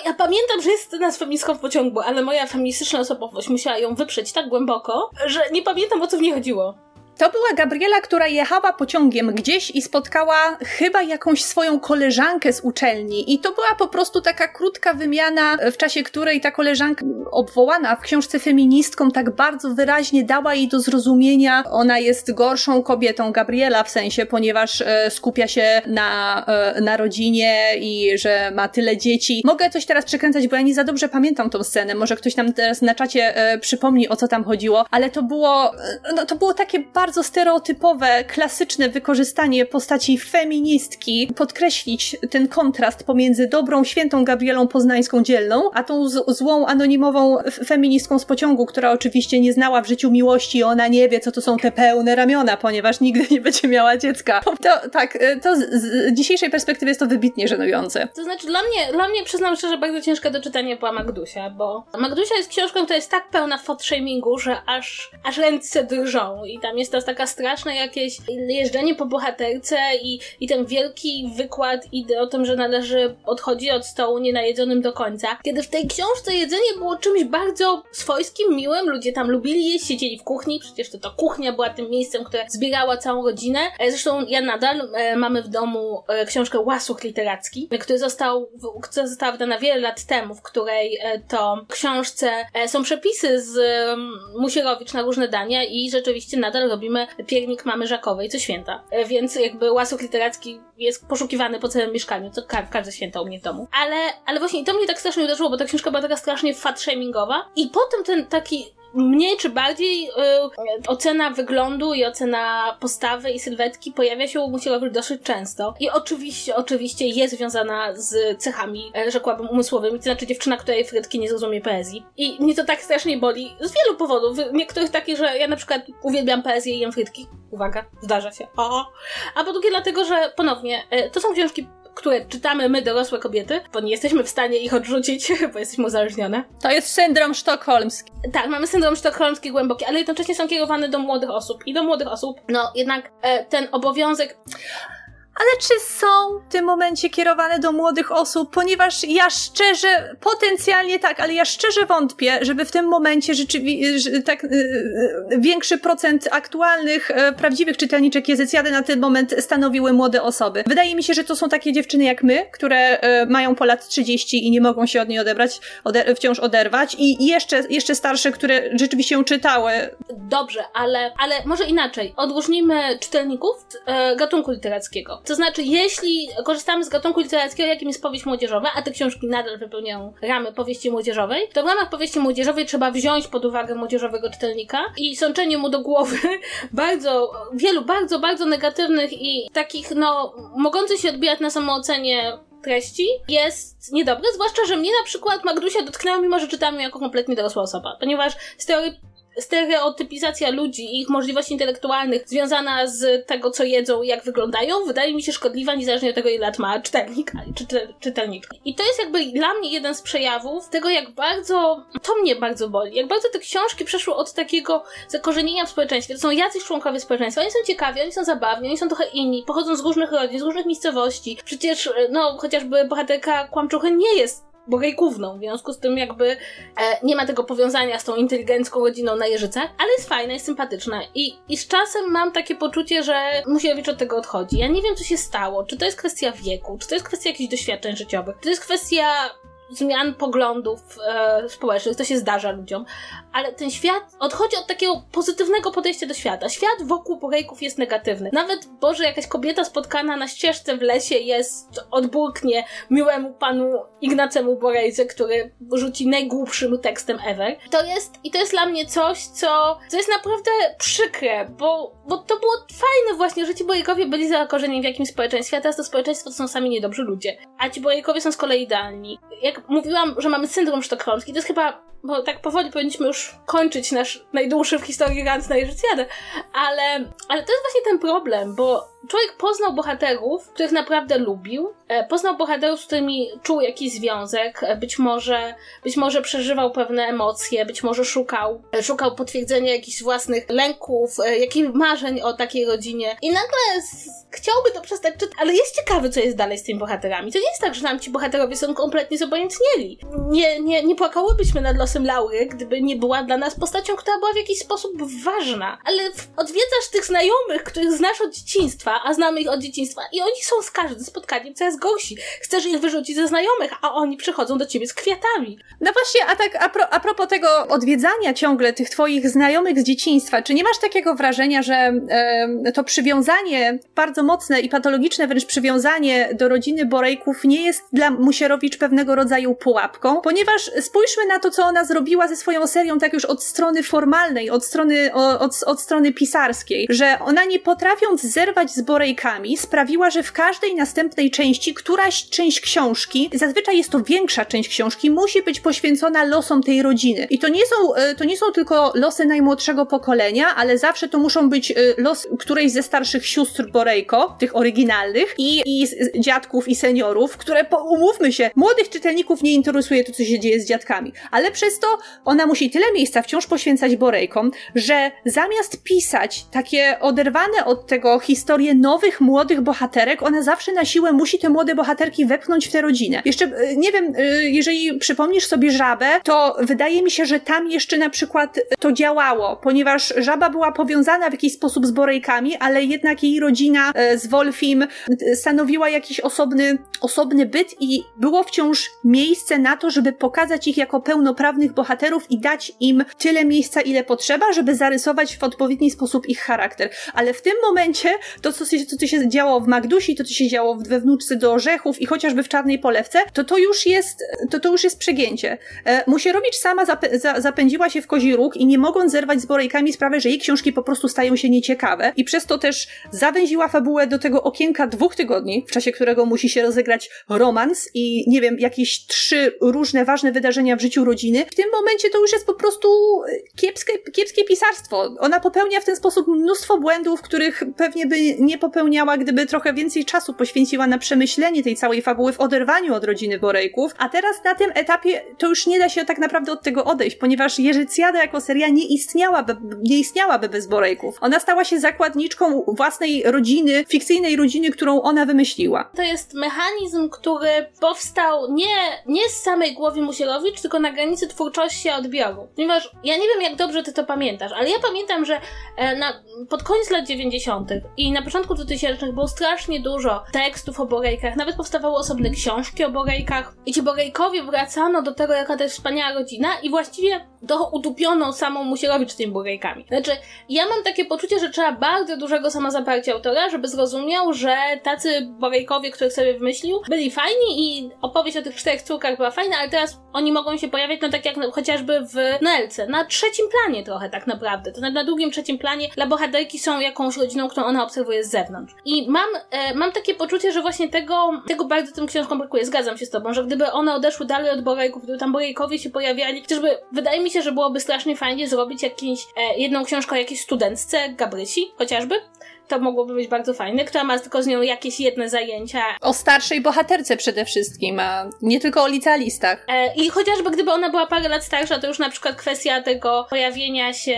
Ja pamiętam, że jest scena z feministką w pociągu, ale moja feministyczna osobowość musiała ją wyprzeć tak głęboko, że nie pamiętam o co w niej chodziło. To była Gabriela, która jechała pociągiem gdzieś i spotkała chyba jakąś swoją koleżankę z uczelni. I to była po prostu taka krótka wymiana, w czasie której ta koleżanka obwołana w książce feministką tak bardzo wyraźnie dała jej do zrozumienia, ona jest gorszą kobietą, Gabriela w sensie, ponieważ e, skupia się na, e, na rodzinie i że ma tyle dzieci. Mogę coś teraz przekręcać, bo ja nie za dobrze pamiętam tą scenę. Może ktoś nam teraz na czacie e, przypomni, o co tam chodziło, ale to było, e, no, to było takie bardzo stereotypowe, klasyczne wykorzystanie postaci feministki, podkreślić ten kontrast pomiędzy dobrą, świętą Gabrielą Poznańską dzielną, a tą złą, anonimową feministką z pociągu, która oczywiście nie znała w życiu miłości, ona nie wie, co to są te pełne ramiona, ponieważ nigdy nie będzie miała dziecka. To tak, e, to z, z dzisiejszej perspektywy jest to wybitnie żenujące. To znaczy, dla mnie, dla mnie przyznam szczerze, bardzo ciężka do czytania była Magdusia, bo Magdusia jest książką, która jest tak pełna fotshamingu, że aż, aż ręce drżą i tam jest to taka straszne jakieś jeżdżenie po bohaterce i, i ten wielki wykład idy o tym, że należy odchodzić od stołu nienajedzonym do końca. Kiedy w tej książce jedzenie było czymś bardzo swojskim, miłym, ludzie tam lubili jeść, siedzieli w kuchni, przecież to, to kuchnia była tym miejscem, które zbierała całą rodzinę. E, zresztą ja nadal e, mamy w domu e, książkę Łasuch Literacki, który został, która została wydana wiele lat temu, w której e, to książce e, są przepisy z mm, Musierowicz na różne dania i rzeczywiście nadal robimy piernik mamy Żakowej co święta. E, Więc jakby Łasuch Literacki jest poszukiwany po całym mieszkaniu, co ka- każde święta u mnie w domu. Ale, ale właśnie to mnie tak strasznie uderzyło, bo ta książka była taka strasznie fat-shamingowa i potem ten taki mniej czy bardziej y, ocena wyglądu i ocena postawy i sylwetki pojawia się u Musierowicz dosyć często. I oczywiście, oczywiście jest związana z cechami, e, rzekłabym, umysłowymi, to znaczy dziewczyna, której frytki nie zrozumie poezji. I mnie to tak strasznie boli z wielu powodów. Niektórych takich, że ja na przykład uwielbiam poezję i jem frytki. Uwaga, zdarza się. O. A po drugie dlatego, że ponownie, e, to są książki które czytamy my, dorosłe kobiety, bo nie jesteśmy w stanie ich odrzucić, bo jesteśmy uzależnione. To jest syndrom sztokholmski. Tak, mamy syndrom sztokholmski głęboki, ale jednocześnie są kierowane do młodych osób. I do młodych osób, no jednak e, ten obowiązek Ale czy są w tym momencie kierowane do młodych osób? Ponieważ ja szczerze, potencjalnie tak, ale ja szczerze wątpię, żeby w tym momencie rzeczywiście tak y, y, większy procent aktualnych, y, prawdziwych czytelniczek Jezycjady na ten moment stanowiły młode osoby. Wydaje mi się, że to są takie dziewczyny jak my, które mają po lat 30 i nie mogą się od niej odebrać, ode wciąż oderwać i jeszcze, jeszcze starsze, które rzeczywiście ją czytały. Dobrze, ale, ale może inaczej. Odróżnijmy czytelników e, gatunku literackiego. To znaczy, jeśli korzystamy z gatunku literackiego, jakim jest powieść młodzieżowa, a te książki nadal wypełniają ramy powieści młodzieżowej, to w ramach powieści młodzieżowej trzeba wziąć pod uwagę młodzieżowego czytelnika i sączenie mu do głowy bardzo, wielu bardzo, bardzo negatywnych i takich, no, mogących się odbijać na samoocenie treści jest niedobre, zwłaszcza, że mnie na przykład Magdusia dotknęła, mimo że czytałam ją jako kompletnie dorosła osoba, ponieważ stereotyp stereotypizacja ludzi i ich możliwości intelektualnych związana z tego, co jedzą i jak wyglądają, wydaje mi się szkodliwa, niezależnie od tego, ile lat ma czytelnik, czy. I to jest jakby dla mnie jeden z przejawów tego, jak bardzo, to mnie bardzo boli, jak bardzo te książki przeszły od takiego zakorzenienia w społeczeństwie. To są jacyś członkowie społeczeństwa, oni są ciekawi, oni są zabawni, oni są trochę inni, pochodzą z różnych rodzin, z różnych miejscowości. Przecież, no, chociażby bohaterka Kłamczuchy nie jest Borejkówną, w związku z tym jakby e, nie ma tego powiązania z tą inteligencką rodziną na Jeżycach, ale jest fajna, jest sympatyczna i, i z czasem mam takie poczucie, że Musielewicz od tego odchodzi. Ja nie wiem, co się stało, czy to jest kwestia wieku, czy to jest kwestia jakichś doświadczeń życiowych, czy to jest kwestia zmian poglądów e, społecznych, to się zdarza ludziom, ale ten świat odchodzi od takiego pozytywnego podejścia do świata. Świat wokół Borejków jest negatywny. Nawet, Boże, jakaś kobieta spotkana na ścieżce w lesie jest odburknie miłemu panu Ignacemu Borejce, który rzuci najgłupszym tekstem ever. To jest, i to jest dla mnie coś, co, co jest naprawdę przykre, bo, bo to było fajne właśnie, że ci Borejkowie byli zakorzenieni w jakimś społeczeństwie, a teraz to społeczeństwo to są sami niedobrzy ludzie. A ci Borejkowie są z kolei idealni. Jak mówiłam, że mamy syndrom sztokholmski, to jest chyba, bo tak powoli powinniśmy już kończyć nasz najdłuższy w historii rant na Jeżycjadę, ale, ale to jest właśnie ten problem, bo człowiek poznał bohaterów, których naprawdę lubił, e, poznał bohaterów, z którymi czuł jakiś związek, e, być może, być może przeżywał pewne emocje, być może szukał, e, szukał potwierdzenia jakichś własnych lęków, jakichś marzeń o takiej rodzinie i nagle chciałby to przestać czytać, ale jest ciekawy, co jest dalej z tymi bohaterami. To nie jest tak, że nam ci bohaterowie są kompletnie zobojętnieli. Nie, nie, nie płakałybyśmy nad losem Laury, gdyby nie była dla nas postacią, która była w jakiś sposób ważna. Ale odwiedzasz tych znajomych, których znasz od dzieciństwa, a znamy ich od dzieciństwa i oni są z każdym spotkaniem coraz gorsi. Chcesz ich wyrzucić ze znajomych, a oni przychodzą do ciebie z kwiatami. No właśnie, a tak a, pro, a propos tego odwiedzania ciągle tych twoich znajomych z dzieciństwa, czy nie masz takiego wrażenia, że e, to przywiązanie, bardzo mocne i patologiczne wręcz przywiązanie do rodziny Borejków nie jest dla Musierowicz pewnego rodzaju pułapką? Ponieważ spójrzmy na to, co ona zrobiła ze swoją serią tak już od strony formalnej, od strony, od, od strony pisarskiej, że ona nie potrafiąc zerwać z Borejkami, sprawiła, że w każdej następnej części któraś część książki, zazwyczaj jest to większa część książki, musi być poświęcona losom tej rodziny. I to nie są, e, to nie są tylko losy najmłodszego pokolenia, ale zawsze to muszą być e, los którejś ze starszych sióstr Borejko, tych oryginalnych, i, i dziadków i seniorów, które, po, umówmy się, młodych czytelników nie interesuje to, co się dzieje z dziadkami. Ale przez to ona musi tyle miejsca wciąż poświęcać Borejkom, że zamiast pisać takie oderwane od tego historie nowych, młodych bohaterek, ona zawsze na siłę musi te młode bohaterki wepchnąć w tę rodzinę. Jeszcze, e, nie wiem, jeżeli przypomnisz sobie żabę, to wydaje mi się, że tam jeszcze na przykład to działało, ponieważ żaba była powiązana w jakiś sposób z Borejkami, ale jednak jej rodzina e, z Wolfim e, stanowiła jakiś osobny, osobny byt i było wciąż miejsce na to, żeby pokazać ich jako bohaterów i dać im tyle miejsca, ile potrzeba, żeby zarysować w odpowiedni sposób ich charakter. Ale w tym momencie to, co się, co, się działo w Magdusi, to, co się działo we wnuczce do Orzechów i chociażby w Czarnej Polewce, to to już jest, to, to już jest przegięcie. E, Musierowicz sama zap- za- zapędziła się w kozi róg i nie mogąc zerwać z Borejkami sprawia, że jej książki po prostu stają się nieciekawe i przez to też zawęziła fabułę do tego okienka dwóch tygodni, w czasie którego musi się rozegrać romans i nie wiem, jakieś trzy różne ważne wydarzenia w życiu rodziny. W tym momencie to już jest po prostu kiepskie, kiepskie pisarstwo. Ona popełnia w ten sposób mnóstwo błędów, których pewnie by nie popełniała, gdyby trochę więcej czasu poświęciła na przemyślenie tej całej fabuły w oderwaniu od rodziny Borejków, a teraz na tym etapie to już nie da się tak naprawdę od tego odejść, ponieważ Jerzycjada jako seria nie istniałaby, nie istniałaby bez Borejków. Ona stała się zakładniczką własnej rodziny, fikcyjnej rodziny, którą ona wymyśliła. To jest mechanizm, który powstał nie, nie z samej głowy Musierowicz, tylko na granicy twórczości odbioru. Ponieważ ja nie wiem, jak dobrze ty to pamiętasz, ale ja pamiętam, że e, na, pod koniec lat 90. i na początku 2000 było strasznie dużo tekstów o Borejkach, nawet powstawały osobne książki o Borejkach i ci Borejkowie wracano do tego, jaka to jest wspaniała rodzina i właściwie to udupiono samą Musierowicz tymi Borejkami. Znaczy, ja mam takie poczucie, że trzeba bardzo dużego samozaparcia autora, żeby zrozumiał, że tacy Borejkowie, których sobie wymyślił, byli fajni i opowieść o tych czterech córkach była fajna, ale teraz oni mogą się pojawiać, no tak jak chociażby w Nelce, na trzecim planie trochę tak naprawdę. To na, na drugim, trzecim planie dla bohaterki są jakąś rodziną, którą ona obserwuje z zewnątrz. I mam, e, mam takie poczucie, że właśnie tego, tego bardzo tym książkom brakuje. Zgadzam się z tobą, że gdyby one odeszły dalej od Borejków, gdyby tam Borejkowie się pojawiali, chociażby wydaje mi się, że byłoby strasznie fajnie zrobić jakąś, e, jedną książkę o jakiejś studentce Gabrysi, chociażby, to mogłoby być bardzo fajne, która ma tylko z nią jakieś jedne zajęcia. O starszej bohaterce przede wszystkim, a nie tylko o licealistach. E, I chociażby gdyby ona była parę lat starsza, to już na przykład kwestia tego pojawienia się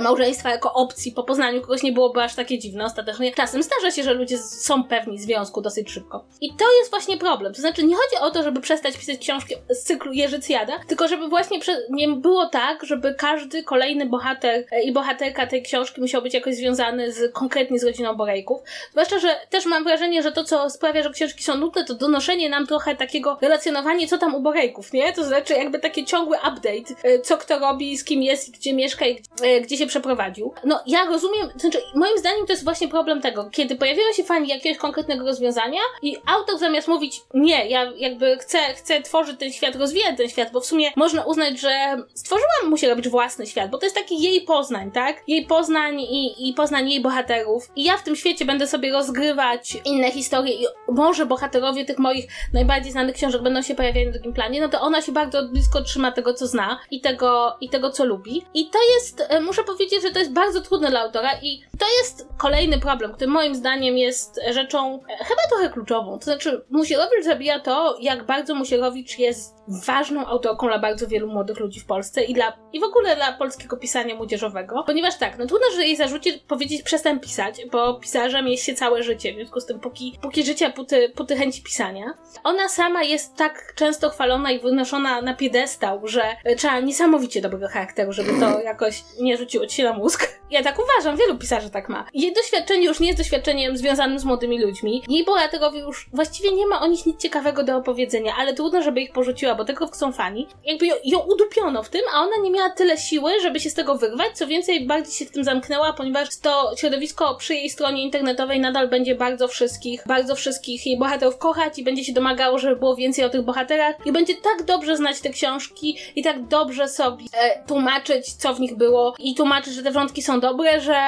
małżeństwa jako opcji po poznaniu kogoś nie byłoby aż takie dziwne ostatecznie. Czasem zdarza się, że ludzie są pewni związku dosyć szybko. I to jest właśnie problem. To znaczy nie chodzi o to, żeby przestać pisać książki z cyklu Jerzycjada, tylko żeby właśnie nie było tak, żeby każdy kolejny bohater e, i bohaterka tej książki musiał być jakoś związany z konkretnie z rodziną Borejków. Zwłaszcza, że też mam wrażenie, że to, co sprawia, że książki są nudne, to donoszenie nam trochę takiego relacjonowania, co tam u Borejków, nie? To znaczy jakby taki ciągły update, e, co kto robi, z kim jest, gdzie mieszka i e, gdzie się przeprowadził. No, ja rozumiem, to znaczy, moim zdaniem to jest właśnie problem tego, kiedy pojawiają się fani jakiegoś konkretnego rozwiązania i autor zamiast mówić, nie, ja jakby chcę, chcę tworzyć ten świat, rozwijać ten świat, bo w sumie można uznać, że stworzyłam, musi robić własny świat, bo to jest taki jej poznań, tak? Jej poznań i, i poznań jej bohaterów. I ja w tym świecie będę sobie rozgrywać inne historie i może bohaterowie tych moich najbardziej znanych książek będą się pojawiać na drugim planie, no to ona się bardzo blisko trzyma tego, co zna i tego, i tego co lubi. I to jest, e, muszę powiedzieć, że to jest bardzo trudne dla autora i to jest kolejny problem, który moim zdaniem jest rzeczą e, chyba trochę kluczową. To znaczy, Musierowicz zabija to, jak bardzo Musierowicz jest ważną autorką dla bardzo wielu młodych ludzi w Polsce i dla, i w ogóle dla polskiego pisania młodzieżowego, ponieważ tak, no trudno, że jej zarzuci powiedzieć przestań pisać pisać, bo pisarzem jest się całe życie, w związku z tym póki, póki życia, póty, póty chęci pisania. Ona sama jest tak często chwalona i wynoszona na piedestał, że trzeba niesamowicie dobrego charakteru, żeby to jakoś nie rzuciło ci na mózg. Ja tak uważam, wielu pisarzy tak ma. Jej doświadczenie już nie jest doświadczeniem związanym z młodymi ludźmi. Jej bohaterowie już właściwie nie ma o nich nic ciekawego do opowiedzenia, ale trudno, żeby ich porzuciła, bo tego chcą fani. Jakby ją, ją udupiono w tym, a ona nie miała tyle siły, żeby się z tego wyrwać. Co więcej, bardziej się w tym zamknęła, ponieważ to środowisko przy jej stronie internetowej nadal będzie bardzo wszystkich, bardzo wszystkich jej bohaterów kochać i będzie się domagało, żeby było więcej o tych bohaterach i będzie tak dobrze znać te książki i tak dobrze sobie e, tłumaczyć, co w nich było i tłumaczyć, że te wątki są dobre, że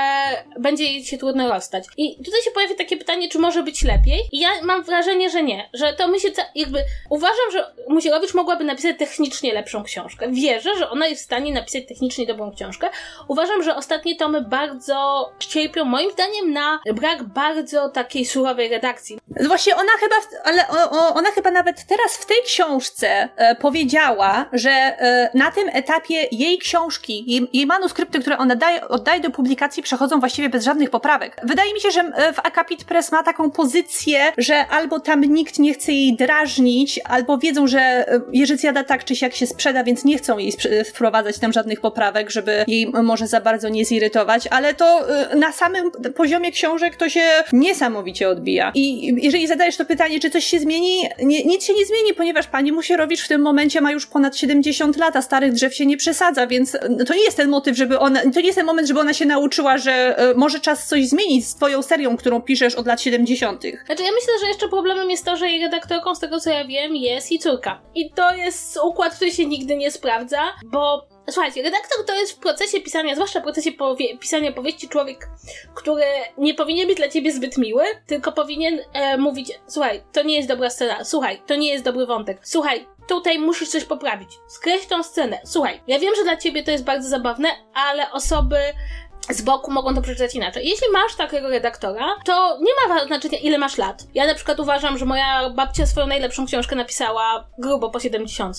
będzie jej się trudno rozstać. I tutaj się pojawia takie pytanie, czy może być lepiej? I ja mam wrażenie, że nie. Że to my się jakby... Uważam, że Musielowicz mogłaby napisać technicznie lepszą książkę. Wierzę, że ona jest w stanie napisać technicznie dobrą książkę. Uważam, że ostatnie tomy bardzo cierpią, moim zdaniem, na brak bardzo takiej surowej redakcji. Właśnie ona chyba, ale ona chyba nawet teraz w tej książce e, powiedziała, że e, na tym etapie jej książki, jej, manuskrypty, które ona daje, oddaje do publikacji, przechodzą właściwie bez żadnych poprawek. Wydaje mi się, że e, w Akapit Press ma taką pozycję, że albo tam nikt nie chce jej drażnić, albo wiedzą, że Jerzycjada tak czy siak się sprzeda, więc nie chcą jej wprowadzać tam żadnych poprawek, żeby jej może za bardzo nie zirytować, ale to na samym poziomie książek to się niesamowicie odbija. I jeżeli zadajesz to pytanie, czy coś się zmieni, nie, nic się nie zmieni, ponieważ pani Musierowicz w tym momencie ma już ponad 70 lat, a starych drzew się nie przesadza, więc to nie jest ten motyw, żeby ona, to nie jest ten moment, żeby ona się nauczyła, że może czas coś zmienić z twoją serią, którą piszesz od lat 70. Znaczy ja myślę, że jeszcze problemem jest to, że jej redaktorką, z tego co ja wiem, jest jej córka. I to jest układ, który się nigdy nie sprawdza, bo Słuchajcie, redaktor to jest w procesie pisania, zwłaszcza w procesie powie pisania powieści, człowiek, który nie powinien być dla ciebie zbyt miły, tylko powinien e, mówić: Słuchaj, to nie jest dobra scena, słuchaj, to nie jest dobry wątek, słuchaj, tutaj musisz coś poprawić, skreś tą scenę, słuchaj, ja wiem, że dla ciebie to jest bardzo zabawne, ale osoby z boku mogą to przeczytać inaczej. Jeśli masz takiego redaktora, to nie ma znaczenia, ile masz lat. Ja na przykład uważam, że moja babcia swoją najlepszą książkę napisała grubo po 70,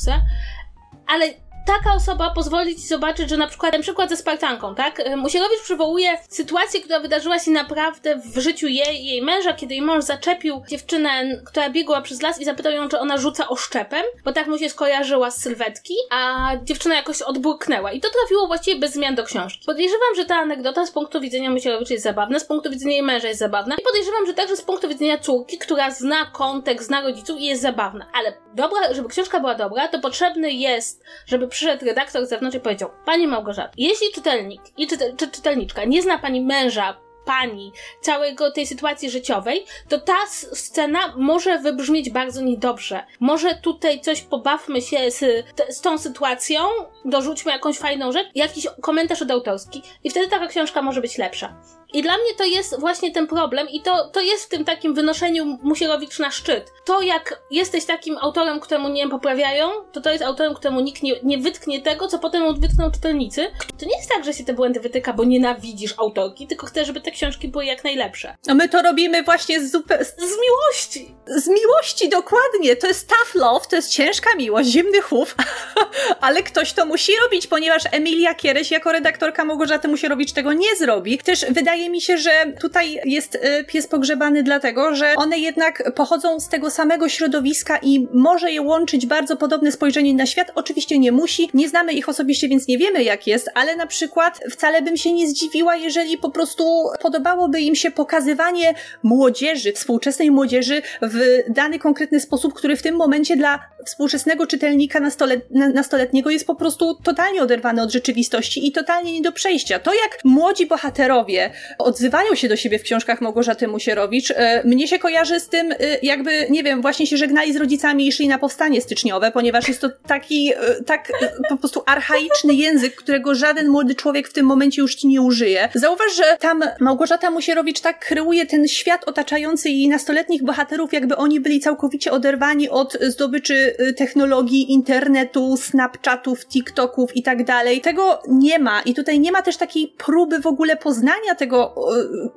ale taka osoba pozwoli ci zobaczyć, że na przykład ten przykład ze Spartanką, tak? Musielowicz przywołuje sytuację, która wydarzyła się naprawdę w życiu jej jej męża, kiedy jej mąż zaczepił dziewczynę, która biegła przez las i zapytał ją, czy ona rzuca oszczepem, bo tak mu się skojarzyła z sylwetki, a dziewczyna jakoś odburknęła. I to trafiło właściwie bez zmian do książki. Podejrzewam, że ta anegdota z punktu widzenia Musielowicza jest zabawna, z punktu widzenia jej męża jest zabawna i podejrzewam, że także z punktu widzenia córki, która zna kontekst, zna rodziców i jest zabawna. Ale dobra, żeby książka była dobra, to potrzebny jest, żeby przyszedł redaktor z zewnątrz i powiedział: Pani Małgorzata, jeśli czytelnik i czy czytelniczka nie zna pani męża, pani, całego tej sytuacji życiowej, to ta scena może wybrzmieć bardzo niedobrze. Może tutaj coś pobawmy się z, z tą sytuacją, dorzućmy jakąś fajną rzecz, jakiś komentarz od autorski i wtedy taka książka może być lepsza. I dla mnie to jest właśnie ten problem i to, to jest w tym takim wynoszeniu Musierowicz na szczyt. To jak jesteś takim autorem, któremu nie poprawiają, to to jest autorem, któremu nikt nie, nie wytknie tego, co potem wytkną czytelnicy. To nie jest tak, że się te błędy wytyka, bo nienawidzisz autorki, tylko chcesz, żeby te książki były jak najlepsze. A my to robimy właśnie z, zupe- z, miłości. Z miłości, dokładnie. To jest tough love, to jest ciężka miłość, zimny chów, ale ktoś to musi robić, ponieważ Emilia Kiereś jako redaktorka Małgorzaty Musierowicz tego nie zrobi. Też wydaje wydaje mi się, że tutaj jest y, pies pogrzebany dlatego, że one jednak pochodzą z tego samego środowiska i może je łączyć bardzo podobne spojrzenie na świat. Oczywiście nie musi, nie znamy ich osobiście, więc nie wiemy jak jest, ale na przykład wcale bym się nie zdziwiła, jeżeli po prostu podobałoby im się pokazywanie młodzieży, współczesnej młodzieży w dany konkretny sposób, który w tym momencie dla współczesnego czytelnika nastolet, nastoletniego jest po prostu totalnie oderwany od rzeczywistości i totalnie nie do przejścia. To jak młodzi bohaterowie odzywają się do siebie w książkach Małgorzaty Musierowicz, e, mnie się kojarzy z tym, e, jakby, nie wiem, właśnie się żegnali z rodzicami i szli na powstanie styczniowe, ponieważ jest to taki, e, tak po prostu archaiczny język, którego żaden młody człowiek w tym momencie już ci nie użyje. Zauważ, że tam Małgorzata Musierowicz tak kreuje ten świat otaczający jej nastoletnich bohaterów, jakby oni byli całkowicie oderwani od zdobyczy y, technologii internetu, Snapchatów, TikToków i tak dalej. Tego nie ma i tutaj nie ma też takiej próby w ogóle poznania tego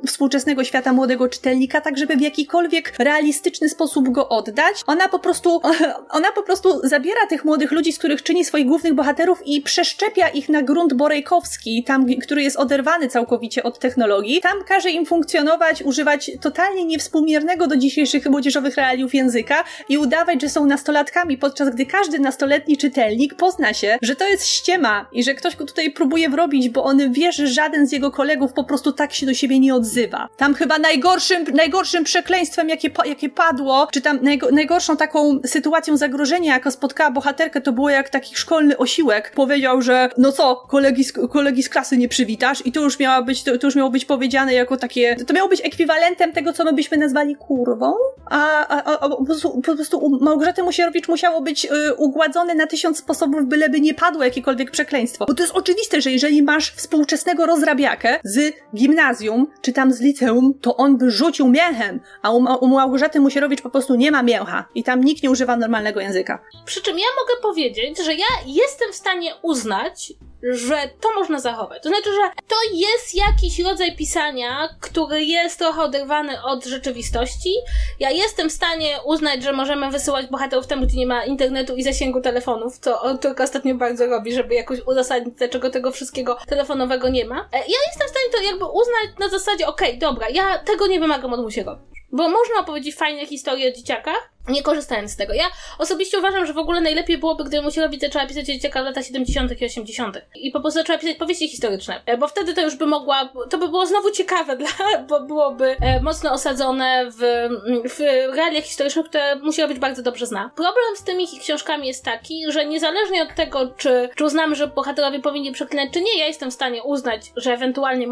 y, współczesnego świata młodego czytelnika, tak żeby w jakikolwiek realistyczny sposób go oddać. Ona po prostu, ona po prostu zabiera tych młodych ludzi, z których czyni swoich głównych bohaterów i przeszczepia ich na grunt borejkowski, tam, który jest oderwany całkowicie od technologii. Tam każe im funkcjonować, używać totalnie niewspółmiernego do dzisiejszych młodzieżowych realiów języka i udawać, że są nastolatkami, podczas gdy każdy nastoletni czytelnik pozna się, że to jest ściema i że ktoś go tutaj próbuje wrobić, bo on wie, że żaden z jego kolegów po prostu tak się do siebie nie odzywa. Tam chyba najgorszym, najgorszym przekleństwem, jakie, jakie padło, czy tam najgo, najgorszą taką sytuacją zagrożenia, jaka spotkała bohaterkę, to było jak taki szkolny osiłek powiedział, że no co, kolegi z, kolegi z klasy nie przywitasz i to już miała być, to, to już miało być powiedziane jako takie, to miało być ekwiwalentem tego, co my byśmy nazwali kurwą, a, a, a, po, prostu, po prostu Małgorzaty Musierowicz musiało być y, ugładzone na tysiąc sposobów, byleby nie padło jakiekolwiek przekleństwo. Bo to jest oczywiste, że jeżeli masz współczesnego rozrabiakę z gimnazjum, czy tam z liceum, to on by rzucił miechem, a u, u Małgorzaty Musierowicz po prostu nie ma mięcha i tam nikt nie używa normalnego języka. Przy czym ja mogę powiedzieć, że ja jestem w stanie uznać, że to można zachować. To znaczy, że to jest jakiś rodzaj pisania, który jest trochę oderwany od rzeczywistości. Ja jestem w stanie uznać, że możemy wysyłać bohaterów tam, gdzie nie ma internetu i zasięgu telefonów, co tylko ostatnio bardzo robi, żeby jakoś uzasadnić, dlaczego tego wszystkiego telefonowego nie ma. E, ja jestem w stanie to jakby uznać na zasadzie, okej, okay, dobra, ja tego nie wymagam od musiego. Bo można opowiedzieć fajne historie o dzieciakach, nie korzystając z tego. Ja osobiście uważam, że w ogóle najlepiej byłoby, gdyby robić zaczęła pisać o dzieciakach w latach 70. i 80. I po prostu zaczęła pisać powieści historyczne. E, bo wtedy to już by mogła, to by było znowu ciekawe, dla, bo byłoby e, mocno osadzone w, w realiach historycznych, które być bardzo dobrze zna. Problem z tymi książkami jest taki, że niezależnie od tego, czy, czy uznamy, że bohaterowie powinni przeklinać, czy nie, ja jestem w stanie uznać, że ewentualnie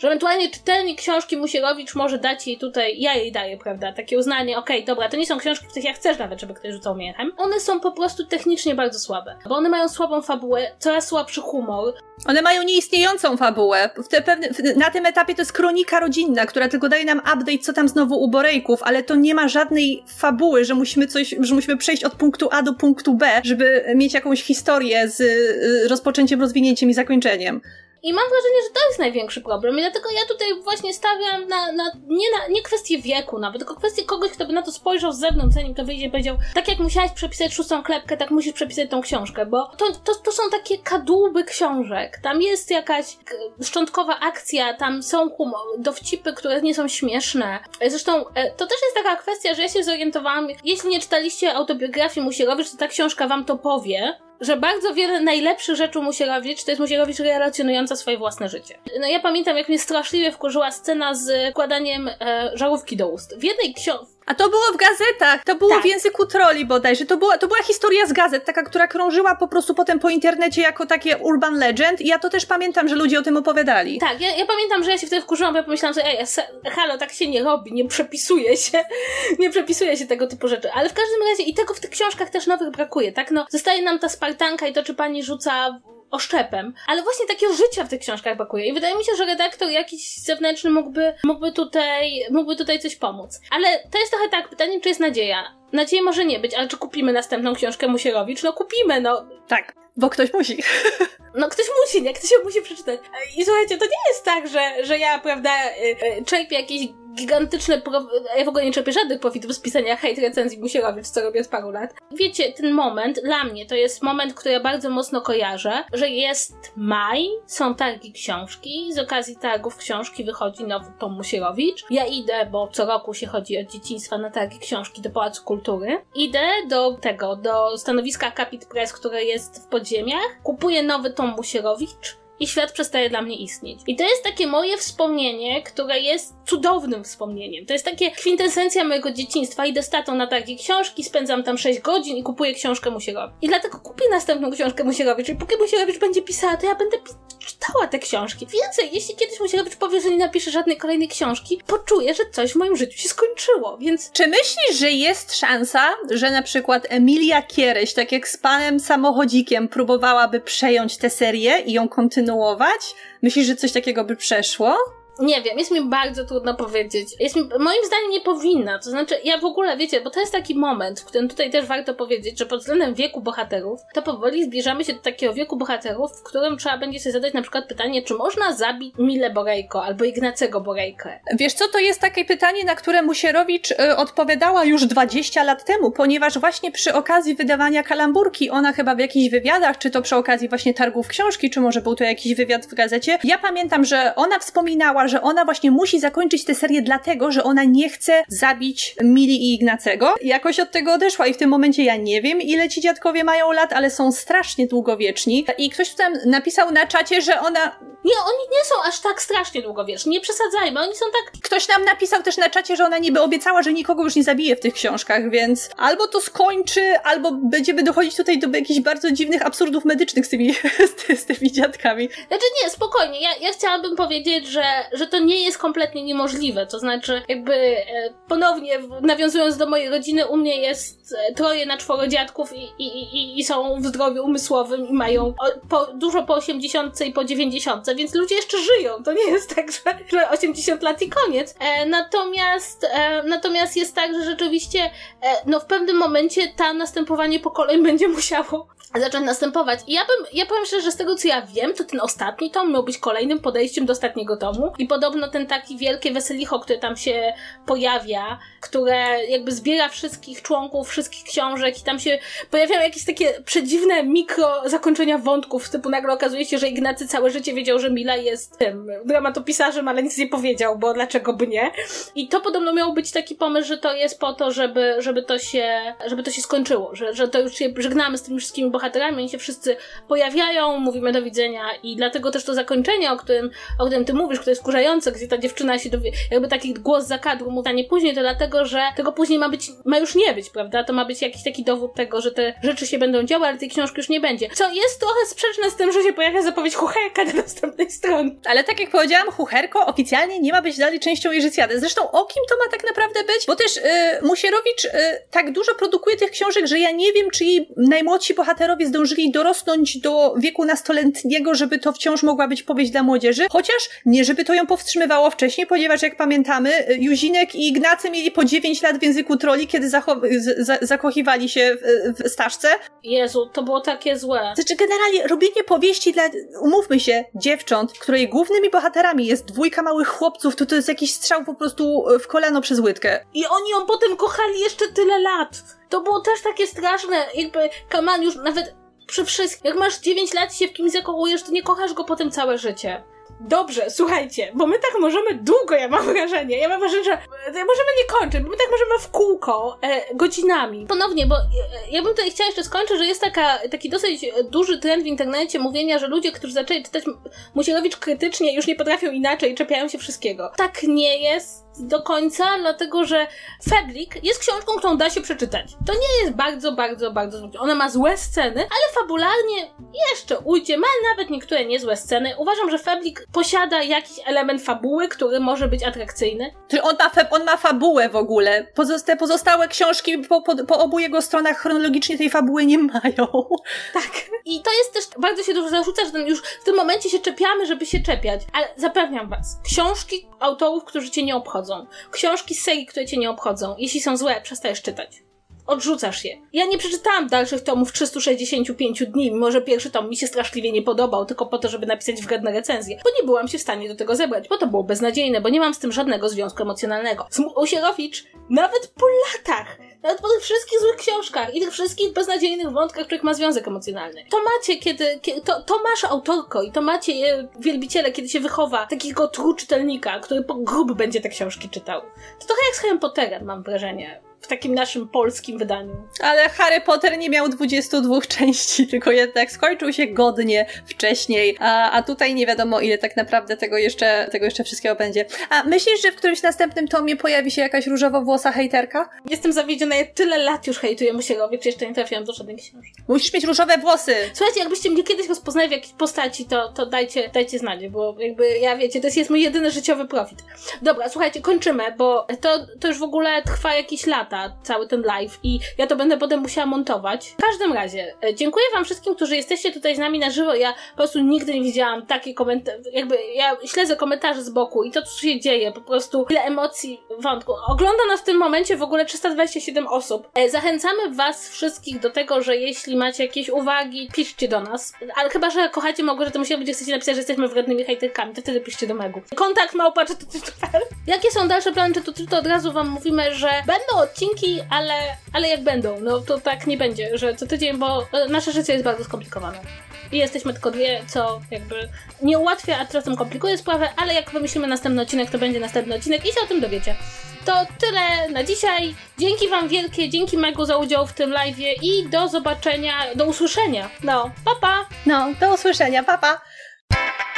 że ewentualnie czytelnik książki Musierowicz może dać jej tutaj, ja jej daję, prawda, takie uznanie, okej, okay, dobra, to nie są książki, w których ja chcesz nawet, żeby ktoś rzucał miechem. One są po prostu technicznie bardzo słabe, bo one mają słabą fabułę, coraz słabszy humor. One mają nieistniejącą fabułę. W te pewne, na tym etapie to jest kronika rodzinna, która tylko daje nam update, co tam znowu u Borejków, ale to nie ma żadnej fabuły, że musimy coś, że musimy przejść od punktu A do punktu B, żeby mieć jakąś historię z y, rozpoczęciem, rozwinięciem i zakończeniem. I mam wrażenie, że to jest największy problem. I dlatego ja tutaj właśnie stawiam na, na, nie, na nie kwestię wieku nawet, tylko kwestię kogoś, kto by na to spojrzał z zewnątrz, zanim to wyjdzie i powiedział, tak jak musiałeś przepisać szóstą klepkę, tak musisz przepisać tą książkę, bo to, to, to są takie kadłuby książek. Tam jest jakaś szczątkowa akcja, tam są humor, dowcipy, które nie są śmieszne. Zresztą e, to też jest taka kwestia, że ja się zorientowałam, jeśli nie czytaliście autobiografii Musierowicz, to ta książka wam to powie, że bardzo wiele najlepszych rzeczy Musierowicz to jest Musierowicz relacjonująca swoje własne życie. No ja pamiętam, jak mnie straszliwie wkurzyła scena z kładaniem e, żarówki do ust. W jednej książce a to było w gazetach, to było tak. w języku troli bodajże. To była, to była historia z gazet, taka, która krążyła po prostu potem po internecie jako takie urban legend i ja to też pamiętam, że ludzie o tym opowiadali. Tak, ja, ja pamiętam, że ja się wtedy wkurzyłam, bo ja pomyślałam, że ej, halo, tak się nie robi, nie przepisuje się, nie przepisuje się tego typu rzeczy. Ale w każdym razie i tego w tych książkach też nowych brakuje, tak? No, zostaje nam ta Spartanka i to, czy pani rzuca oszczepem. Ale właśnie takiego życia w tych książkach brakuje. I wydaje mi się, że redaktor jakiś zewnętrzny mógłby, mógłby tutaj, mógłby tutaj coś pomóc. Ale to jest trochę tak, pytanie, czy jest nadzieja. Nadziei może nie być, ale czy kupimy następną książkę Musierowicz? No kupimy, no. Tak, bo ktoś musi. No ktoś musi, nie? Ktoś ją musi przeczytać. I słuchajcie, to nie jest tak, że, że ja, prawda, y, y, czerpię jakieś gigantyczne, ja w ogóle nie czerpię żadnych profitów z pisania hate recenzji Musierowicz, co robię od paru lat. Wiecie, ten moment, dla mnie, to jest moment, który ja bardzo mocno kojarzę, że jest maj, są targi książki, z okazji targów książki wychodzi nowy Tom Musierowicz. Ja idę, bo co roku się chodzi od dzieciństwa na targi książki do Pałacu Kultury. Idę do tego, do stanowiska Capit Press, które jest w podziemiach, kupuję nowy Tom Musierowicz, i świat przestaje dla mnie istnieć. I to jest takie moje wspomnienie, które jest cudownym wspomnieniem. To jest takie kwintesencja mojego dzieciństwa. Idę z tatą na takie książki, spędzam tam 6 godzin i kupuję książkę Musierowicz. I dlatego kupię następną książkę Musierowicz. I póki Musierowicz będzie pisała, to ja będę czytała te książki. Więcej, jeśli kiedyś Musierowicz powie, że nie napisze żadnej kolejnej książki, poczuję, że coś w moim życiu się skończyło, więc... Czy myślisz, że jest szansa, że na przykład Emilia Kieryś, tak jak z panem samochodzikiem, próbowałaby przejąć tę serię i ją kontynuować? Myślisz, że coś takiego by przeszło? Nie wiem, jest mi bardzo trudno powiedzieć. Jest mi, moim zdaniem nie powinna. To znaczy, ja w ogóle, wiecie, bo to jest taki moment, w którym tutaj też warto powiedzieć, że pod względem wieku bohaterów, to powoli zbliżamy się do takiego wieku bohaterów, w którym trzeba będzie sobie zadać na przykład pytanie, czy można zabić Mile Borejko albo Ignacego Borejkę. Wiesz co, to jest takie pytanie, na które Musierowicz y, odpowiadała już 20 lat temu, ponieważ właśnie przy okazji wydawania kalamburki, ona chyba w jakichś wywiadach, czy to przy okazji właśnie targów książki, czy może był to jakiś wywiad w gazecie, ja pamiętam, że ona wspominała, że ona właśnie musi zakończyć tę serię dlatego, że ona nie chce zabić Mili i Ignacego. Jakoś od tego odeszła i w tym momencie ja nie wiem, ile ci dziadkowie mają lat, ale są strasznie długowieczni. I ktoś tam napisał na czacie, że ona... Nie, oni nie są aż tak strasznie długowieczni, nie przesadzajmy, oni są tak... Ktoś nam napisał też na czacie, że ona niby obiecała, że nikogo już nie zabije w tych książkach, więc albo to skończy, albo będziemy dochodzić tutaj do jakichś bardzo dziwnych absurdów medycznych z tymi, z tymi dziadkami. Znaczy nie, spokojnie, ja, ja chciałabym powiedzieć, że, że to nie jest kompletnie niemożliwe, to znaczy jakby e, ponownie nawiązując do mojej rodziny, u mnie jest e, troje na czworo dziadków i, i, i, są w zdrowiu umysłowym i mają po, dużo po 80 i po 90, więc ludzie jeszcze żyją, to nie jest tak, że, że 80 lat i koniec. E, natomiast, natomiast jest tak, że rzeczywiście no w pewnym momencie ta następowanie pokoleń będzie musiało zacząć następować. I ja bym, ja powiem szczerze, że z tego co ja wiem, to ten ostatni tom miał być kolejnym podejściem do ostatniego tomu i podobno ten taki wielkie weselicho, które tam się pojawia, które jakby zbiera wszystkich członków, wszystkich książek i tam się pojawiają jakieś takie przedziwne mikro zakończenia wątków, typu nagle okazuje się, że Ignacy całe życie wiedział, że Mila jest tym dramatopisarzem, ale nic nie powiedział, bo dlaczego by nie? I to podobno miał być taki pomysł, że to jest po to, żeby, żeby to się, żeby to się skończyło, że, że to już się żegnamy z tymi wszystkimi bohaterami, oni się wszyscy pojawiają, mówimy do widzenia i dlatego też to zakończenie, o którym, o którym ty mówisz, które jest wkurzające, gdzie ta dziewczyna się dowie, jakby taki głos za kadru mówi, a nie później, to dlatego, że tego później ma być, ma już nie być, prawda? To ma być jakiś taki dowód tego, że te rzeczy się będą działy, ale tej książki już nie będzie. Co jest trochę sprzeczne z tym, że się pojawia zapowiedź Hucherka na następnej stronie. Ale tak jak powiedziałam, Hucherko oficjalnie nie ma być dalej częścią Jerzycjady. Zresztą o kim to ma tak naprawdę być? Bo też y, Musierowicz y, tak dużo produkuje tych książek, że ja nie wiem, czy jej najmłodsi bohaterowie zdążyli dorosnąć do wieku nastoletniego, żeby to wciąż mogła być powieść dla młodzieży. Chociaż nie, żeby to ją powstrzymywało wcześniej, ponieważ jak pamiętamy, y, Juzinek i Ignacy mieli po 9 lat w języku troli, kiedy zakochiwali się w, w Staszce. Jezu, to było takie złe. Znaczy generalnie robienie powieści dla, umówmy się, dziewcząt, której głównymi bohaterami jest dwójka małych chłopców, to to jest jakiś strzał po prostu w kolano przez łydkę. I oni ją potem kochali jeszcze tyle lat. To było też takie straszne, jakby Kaman już nawet przy wszystkim, jak masz 9 lat i się w kimś zakochujesz, to nie kochasz go potem całe życie. Dobrze, słuchajcie, bo my tak możemy długo, ja mam wrażenie, ja mam wrażenie, że możemy nie kończyć, bo my tak możemy w kółko, e, godzinami. Ponownie, bo e, ja bym tutaj chciała jeszcze skończyć, że jest taka, taki dosyć duży trend w internecie mówienia, że ludzie, którzy zaczęli czytać Musierowicz krytycznie, już nie potrafią inaczej, czepiają się wszystkiego. Tak nie jest do końca, dlatego że Feblik jest książką, którą da się przeczytać. To nie jest bardzo, bardzo, bardzo. Ona ma złe sceny, ale fabularnie jeszcze ujdzie, ma nawet niektóre niezłe sceny. Uważam, że Feblik posiada jakiś element fabuły, który może być atrakcyjny. Czyli on ma, on ma fabułę w ogóle. Pozosta pozostałe książki po, po, po, obu jego stronach chronologicznie tej fabuły nie mają. Tak. I to jest też, bardzo się dużo zarzuca, że już w tym momencie się czepiamy, żeby się czepiać. Ale zapewniam was, książki autorów, którzy cię nie obchodzą, książki z serii, które cię nie obchodzą, jeśli są złe, przestajesz czytać odrzucasz je. Ja nie przeczytałam dalszych tomów 365 dni, mimo że pierwszy tom mi się straszliwie nie podobał, tylko po to, żeby napisać wredne recenzje, bo nie byłam się w stanie do tego zebrać, bo to było beznadziejne, bo nie mam z tym żadnego związku emocjonalnego. Usierowicz nawet po latach nawet po tych wszystkich złych książkach i tych wszystkich beznadziejnych wątkach, których ma związek emocjonalny. To macie, kiedy, kiedy to, to masz autorko i to macie je, wielbiciele, kiedy się wychowa takiego tru czytelnika, który po grób będzie te książki czytał. To trochę jak z Harry Potterem, mam wrażenie w takim naszym polskim wydaniu. Ale Harry Potter nie miał 22 części, tylko jednak skończył się godnie wcześniej, a, a tutaj nie wiadomo ile tak naprawdę tego jeszcze, tego jeszcze wszystkiego będzie. A myślisz, że w którymś następnym tomie pojawi się jakaś różowo-włosa hejterka? Jestem zawiedziona, ja tyle lat już hejtuję Musierowi, czy jeszcze nie trafiłam do żadnej książki. Musisz mieć różowe włosy! Słuchajcie, jakbyście mnie kiedyś rozpoznali w jakiejś postaci, to, to dajcie, dajcie znać, bo jakby ja wiecie, to jest, jest mój jedyny życiowy profit. Dobra, słuchajcie, kończymy, bo to, to już w ogóle trwa jakiś lat lata, cały ten live i ja to będę potem musiała montować. W każdym razie, e, dziękuję wam wszystkim, którzy jesteście tutaj z nami na żywo. Ja po prostu nigdy nie widziałam takie komentarze, jakby ja śledzę komentarze z boku i to, co się dzieje, po prostu ile emocji, wątku. Ogląda nas w tym momencie w ogóle 327 osób. E, zachęcamy was wszystkich do tego, że jeśli macie jakieś uwagi, piszcie do nas. Ale chyba, że kochacie mogło, że to musieli będzie chcecie napisać, że jesteśmy wrednymi hejterkami, to wtedy piszcie do Megu. Kontakt małpa czy to, Jakie są dalsze plany, czy to, to od razu wam mówimy, że będą odcinki, ale, ale jak będą, no to tak nie będzie, że co tydzień, bo e, nasze życie jest bardzo skomplikowane. I jesteśmy tylko dwie, co jakby nie ułatwia, a czasem komplikuje sprawę, ale jak wymyślimy następny odcinek, to będzie następny odcinek i się o tym dowiecie. To tyle na dzisiaj. Dzięki Wam wielkie, dzięki Megu za udział w tym live i do zobaczenia, do usłyszenia. No, papa! Pa. No, do usłyszenia, papa! Pa.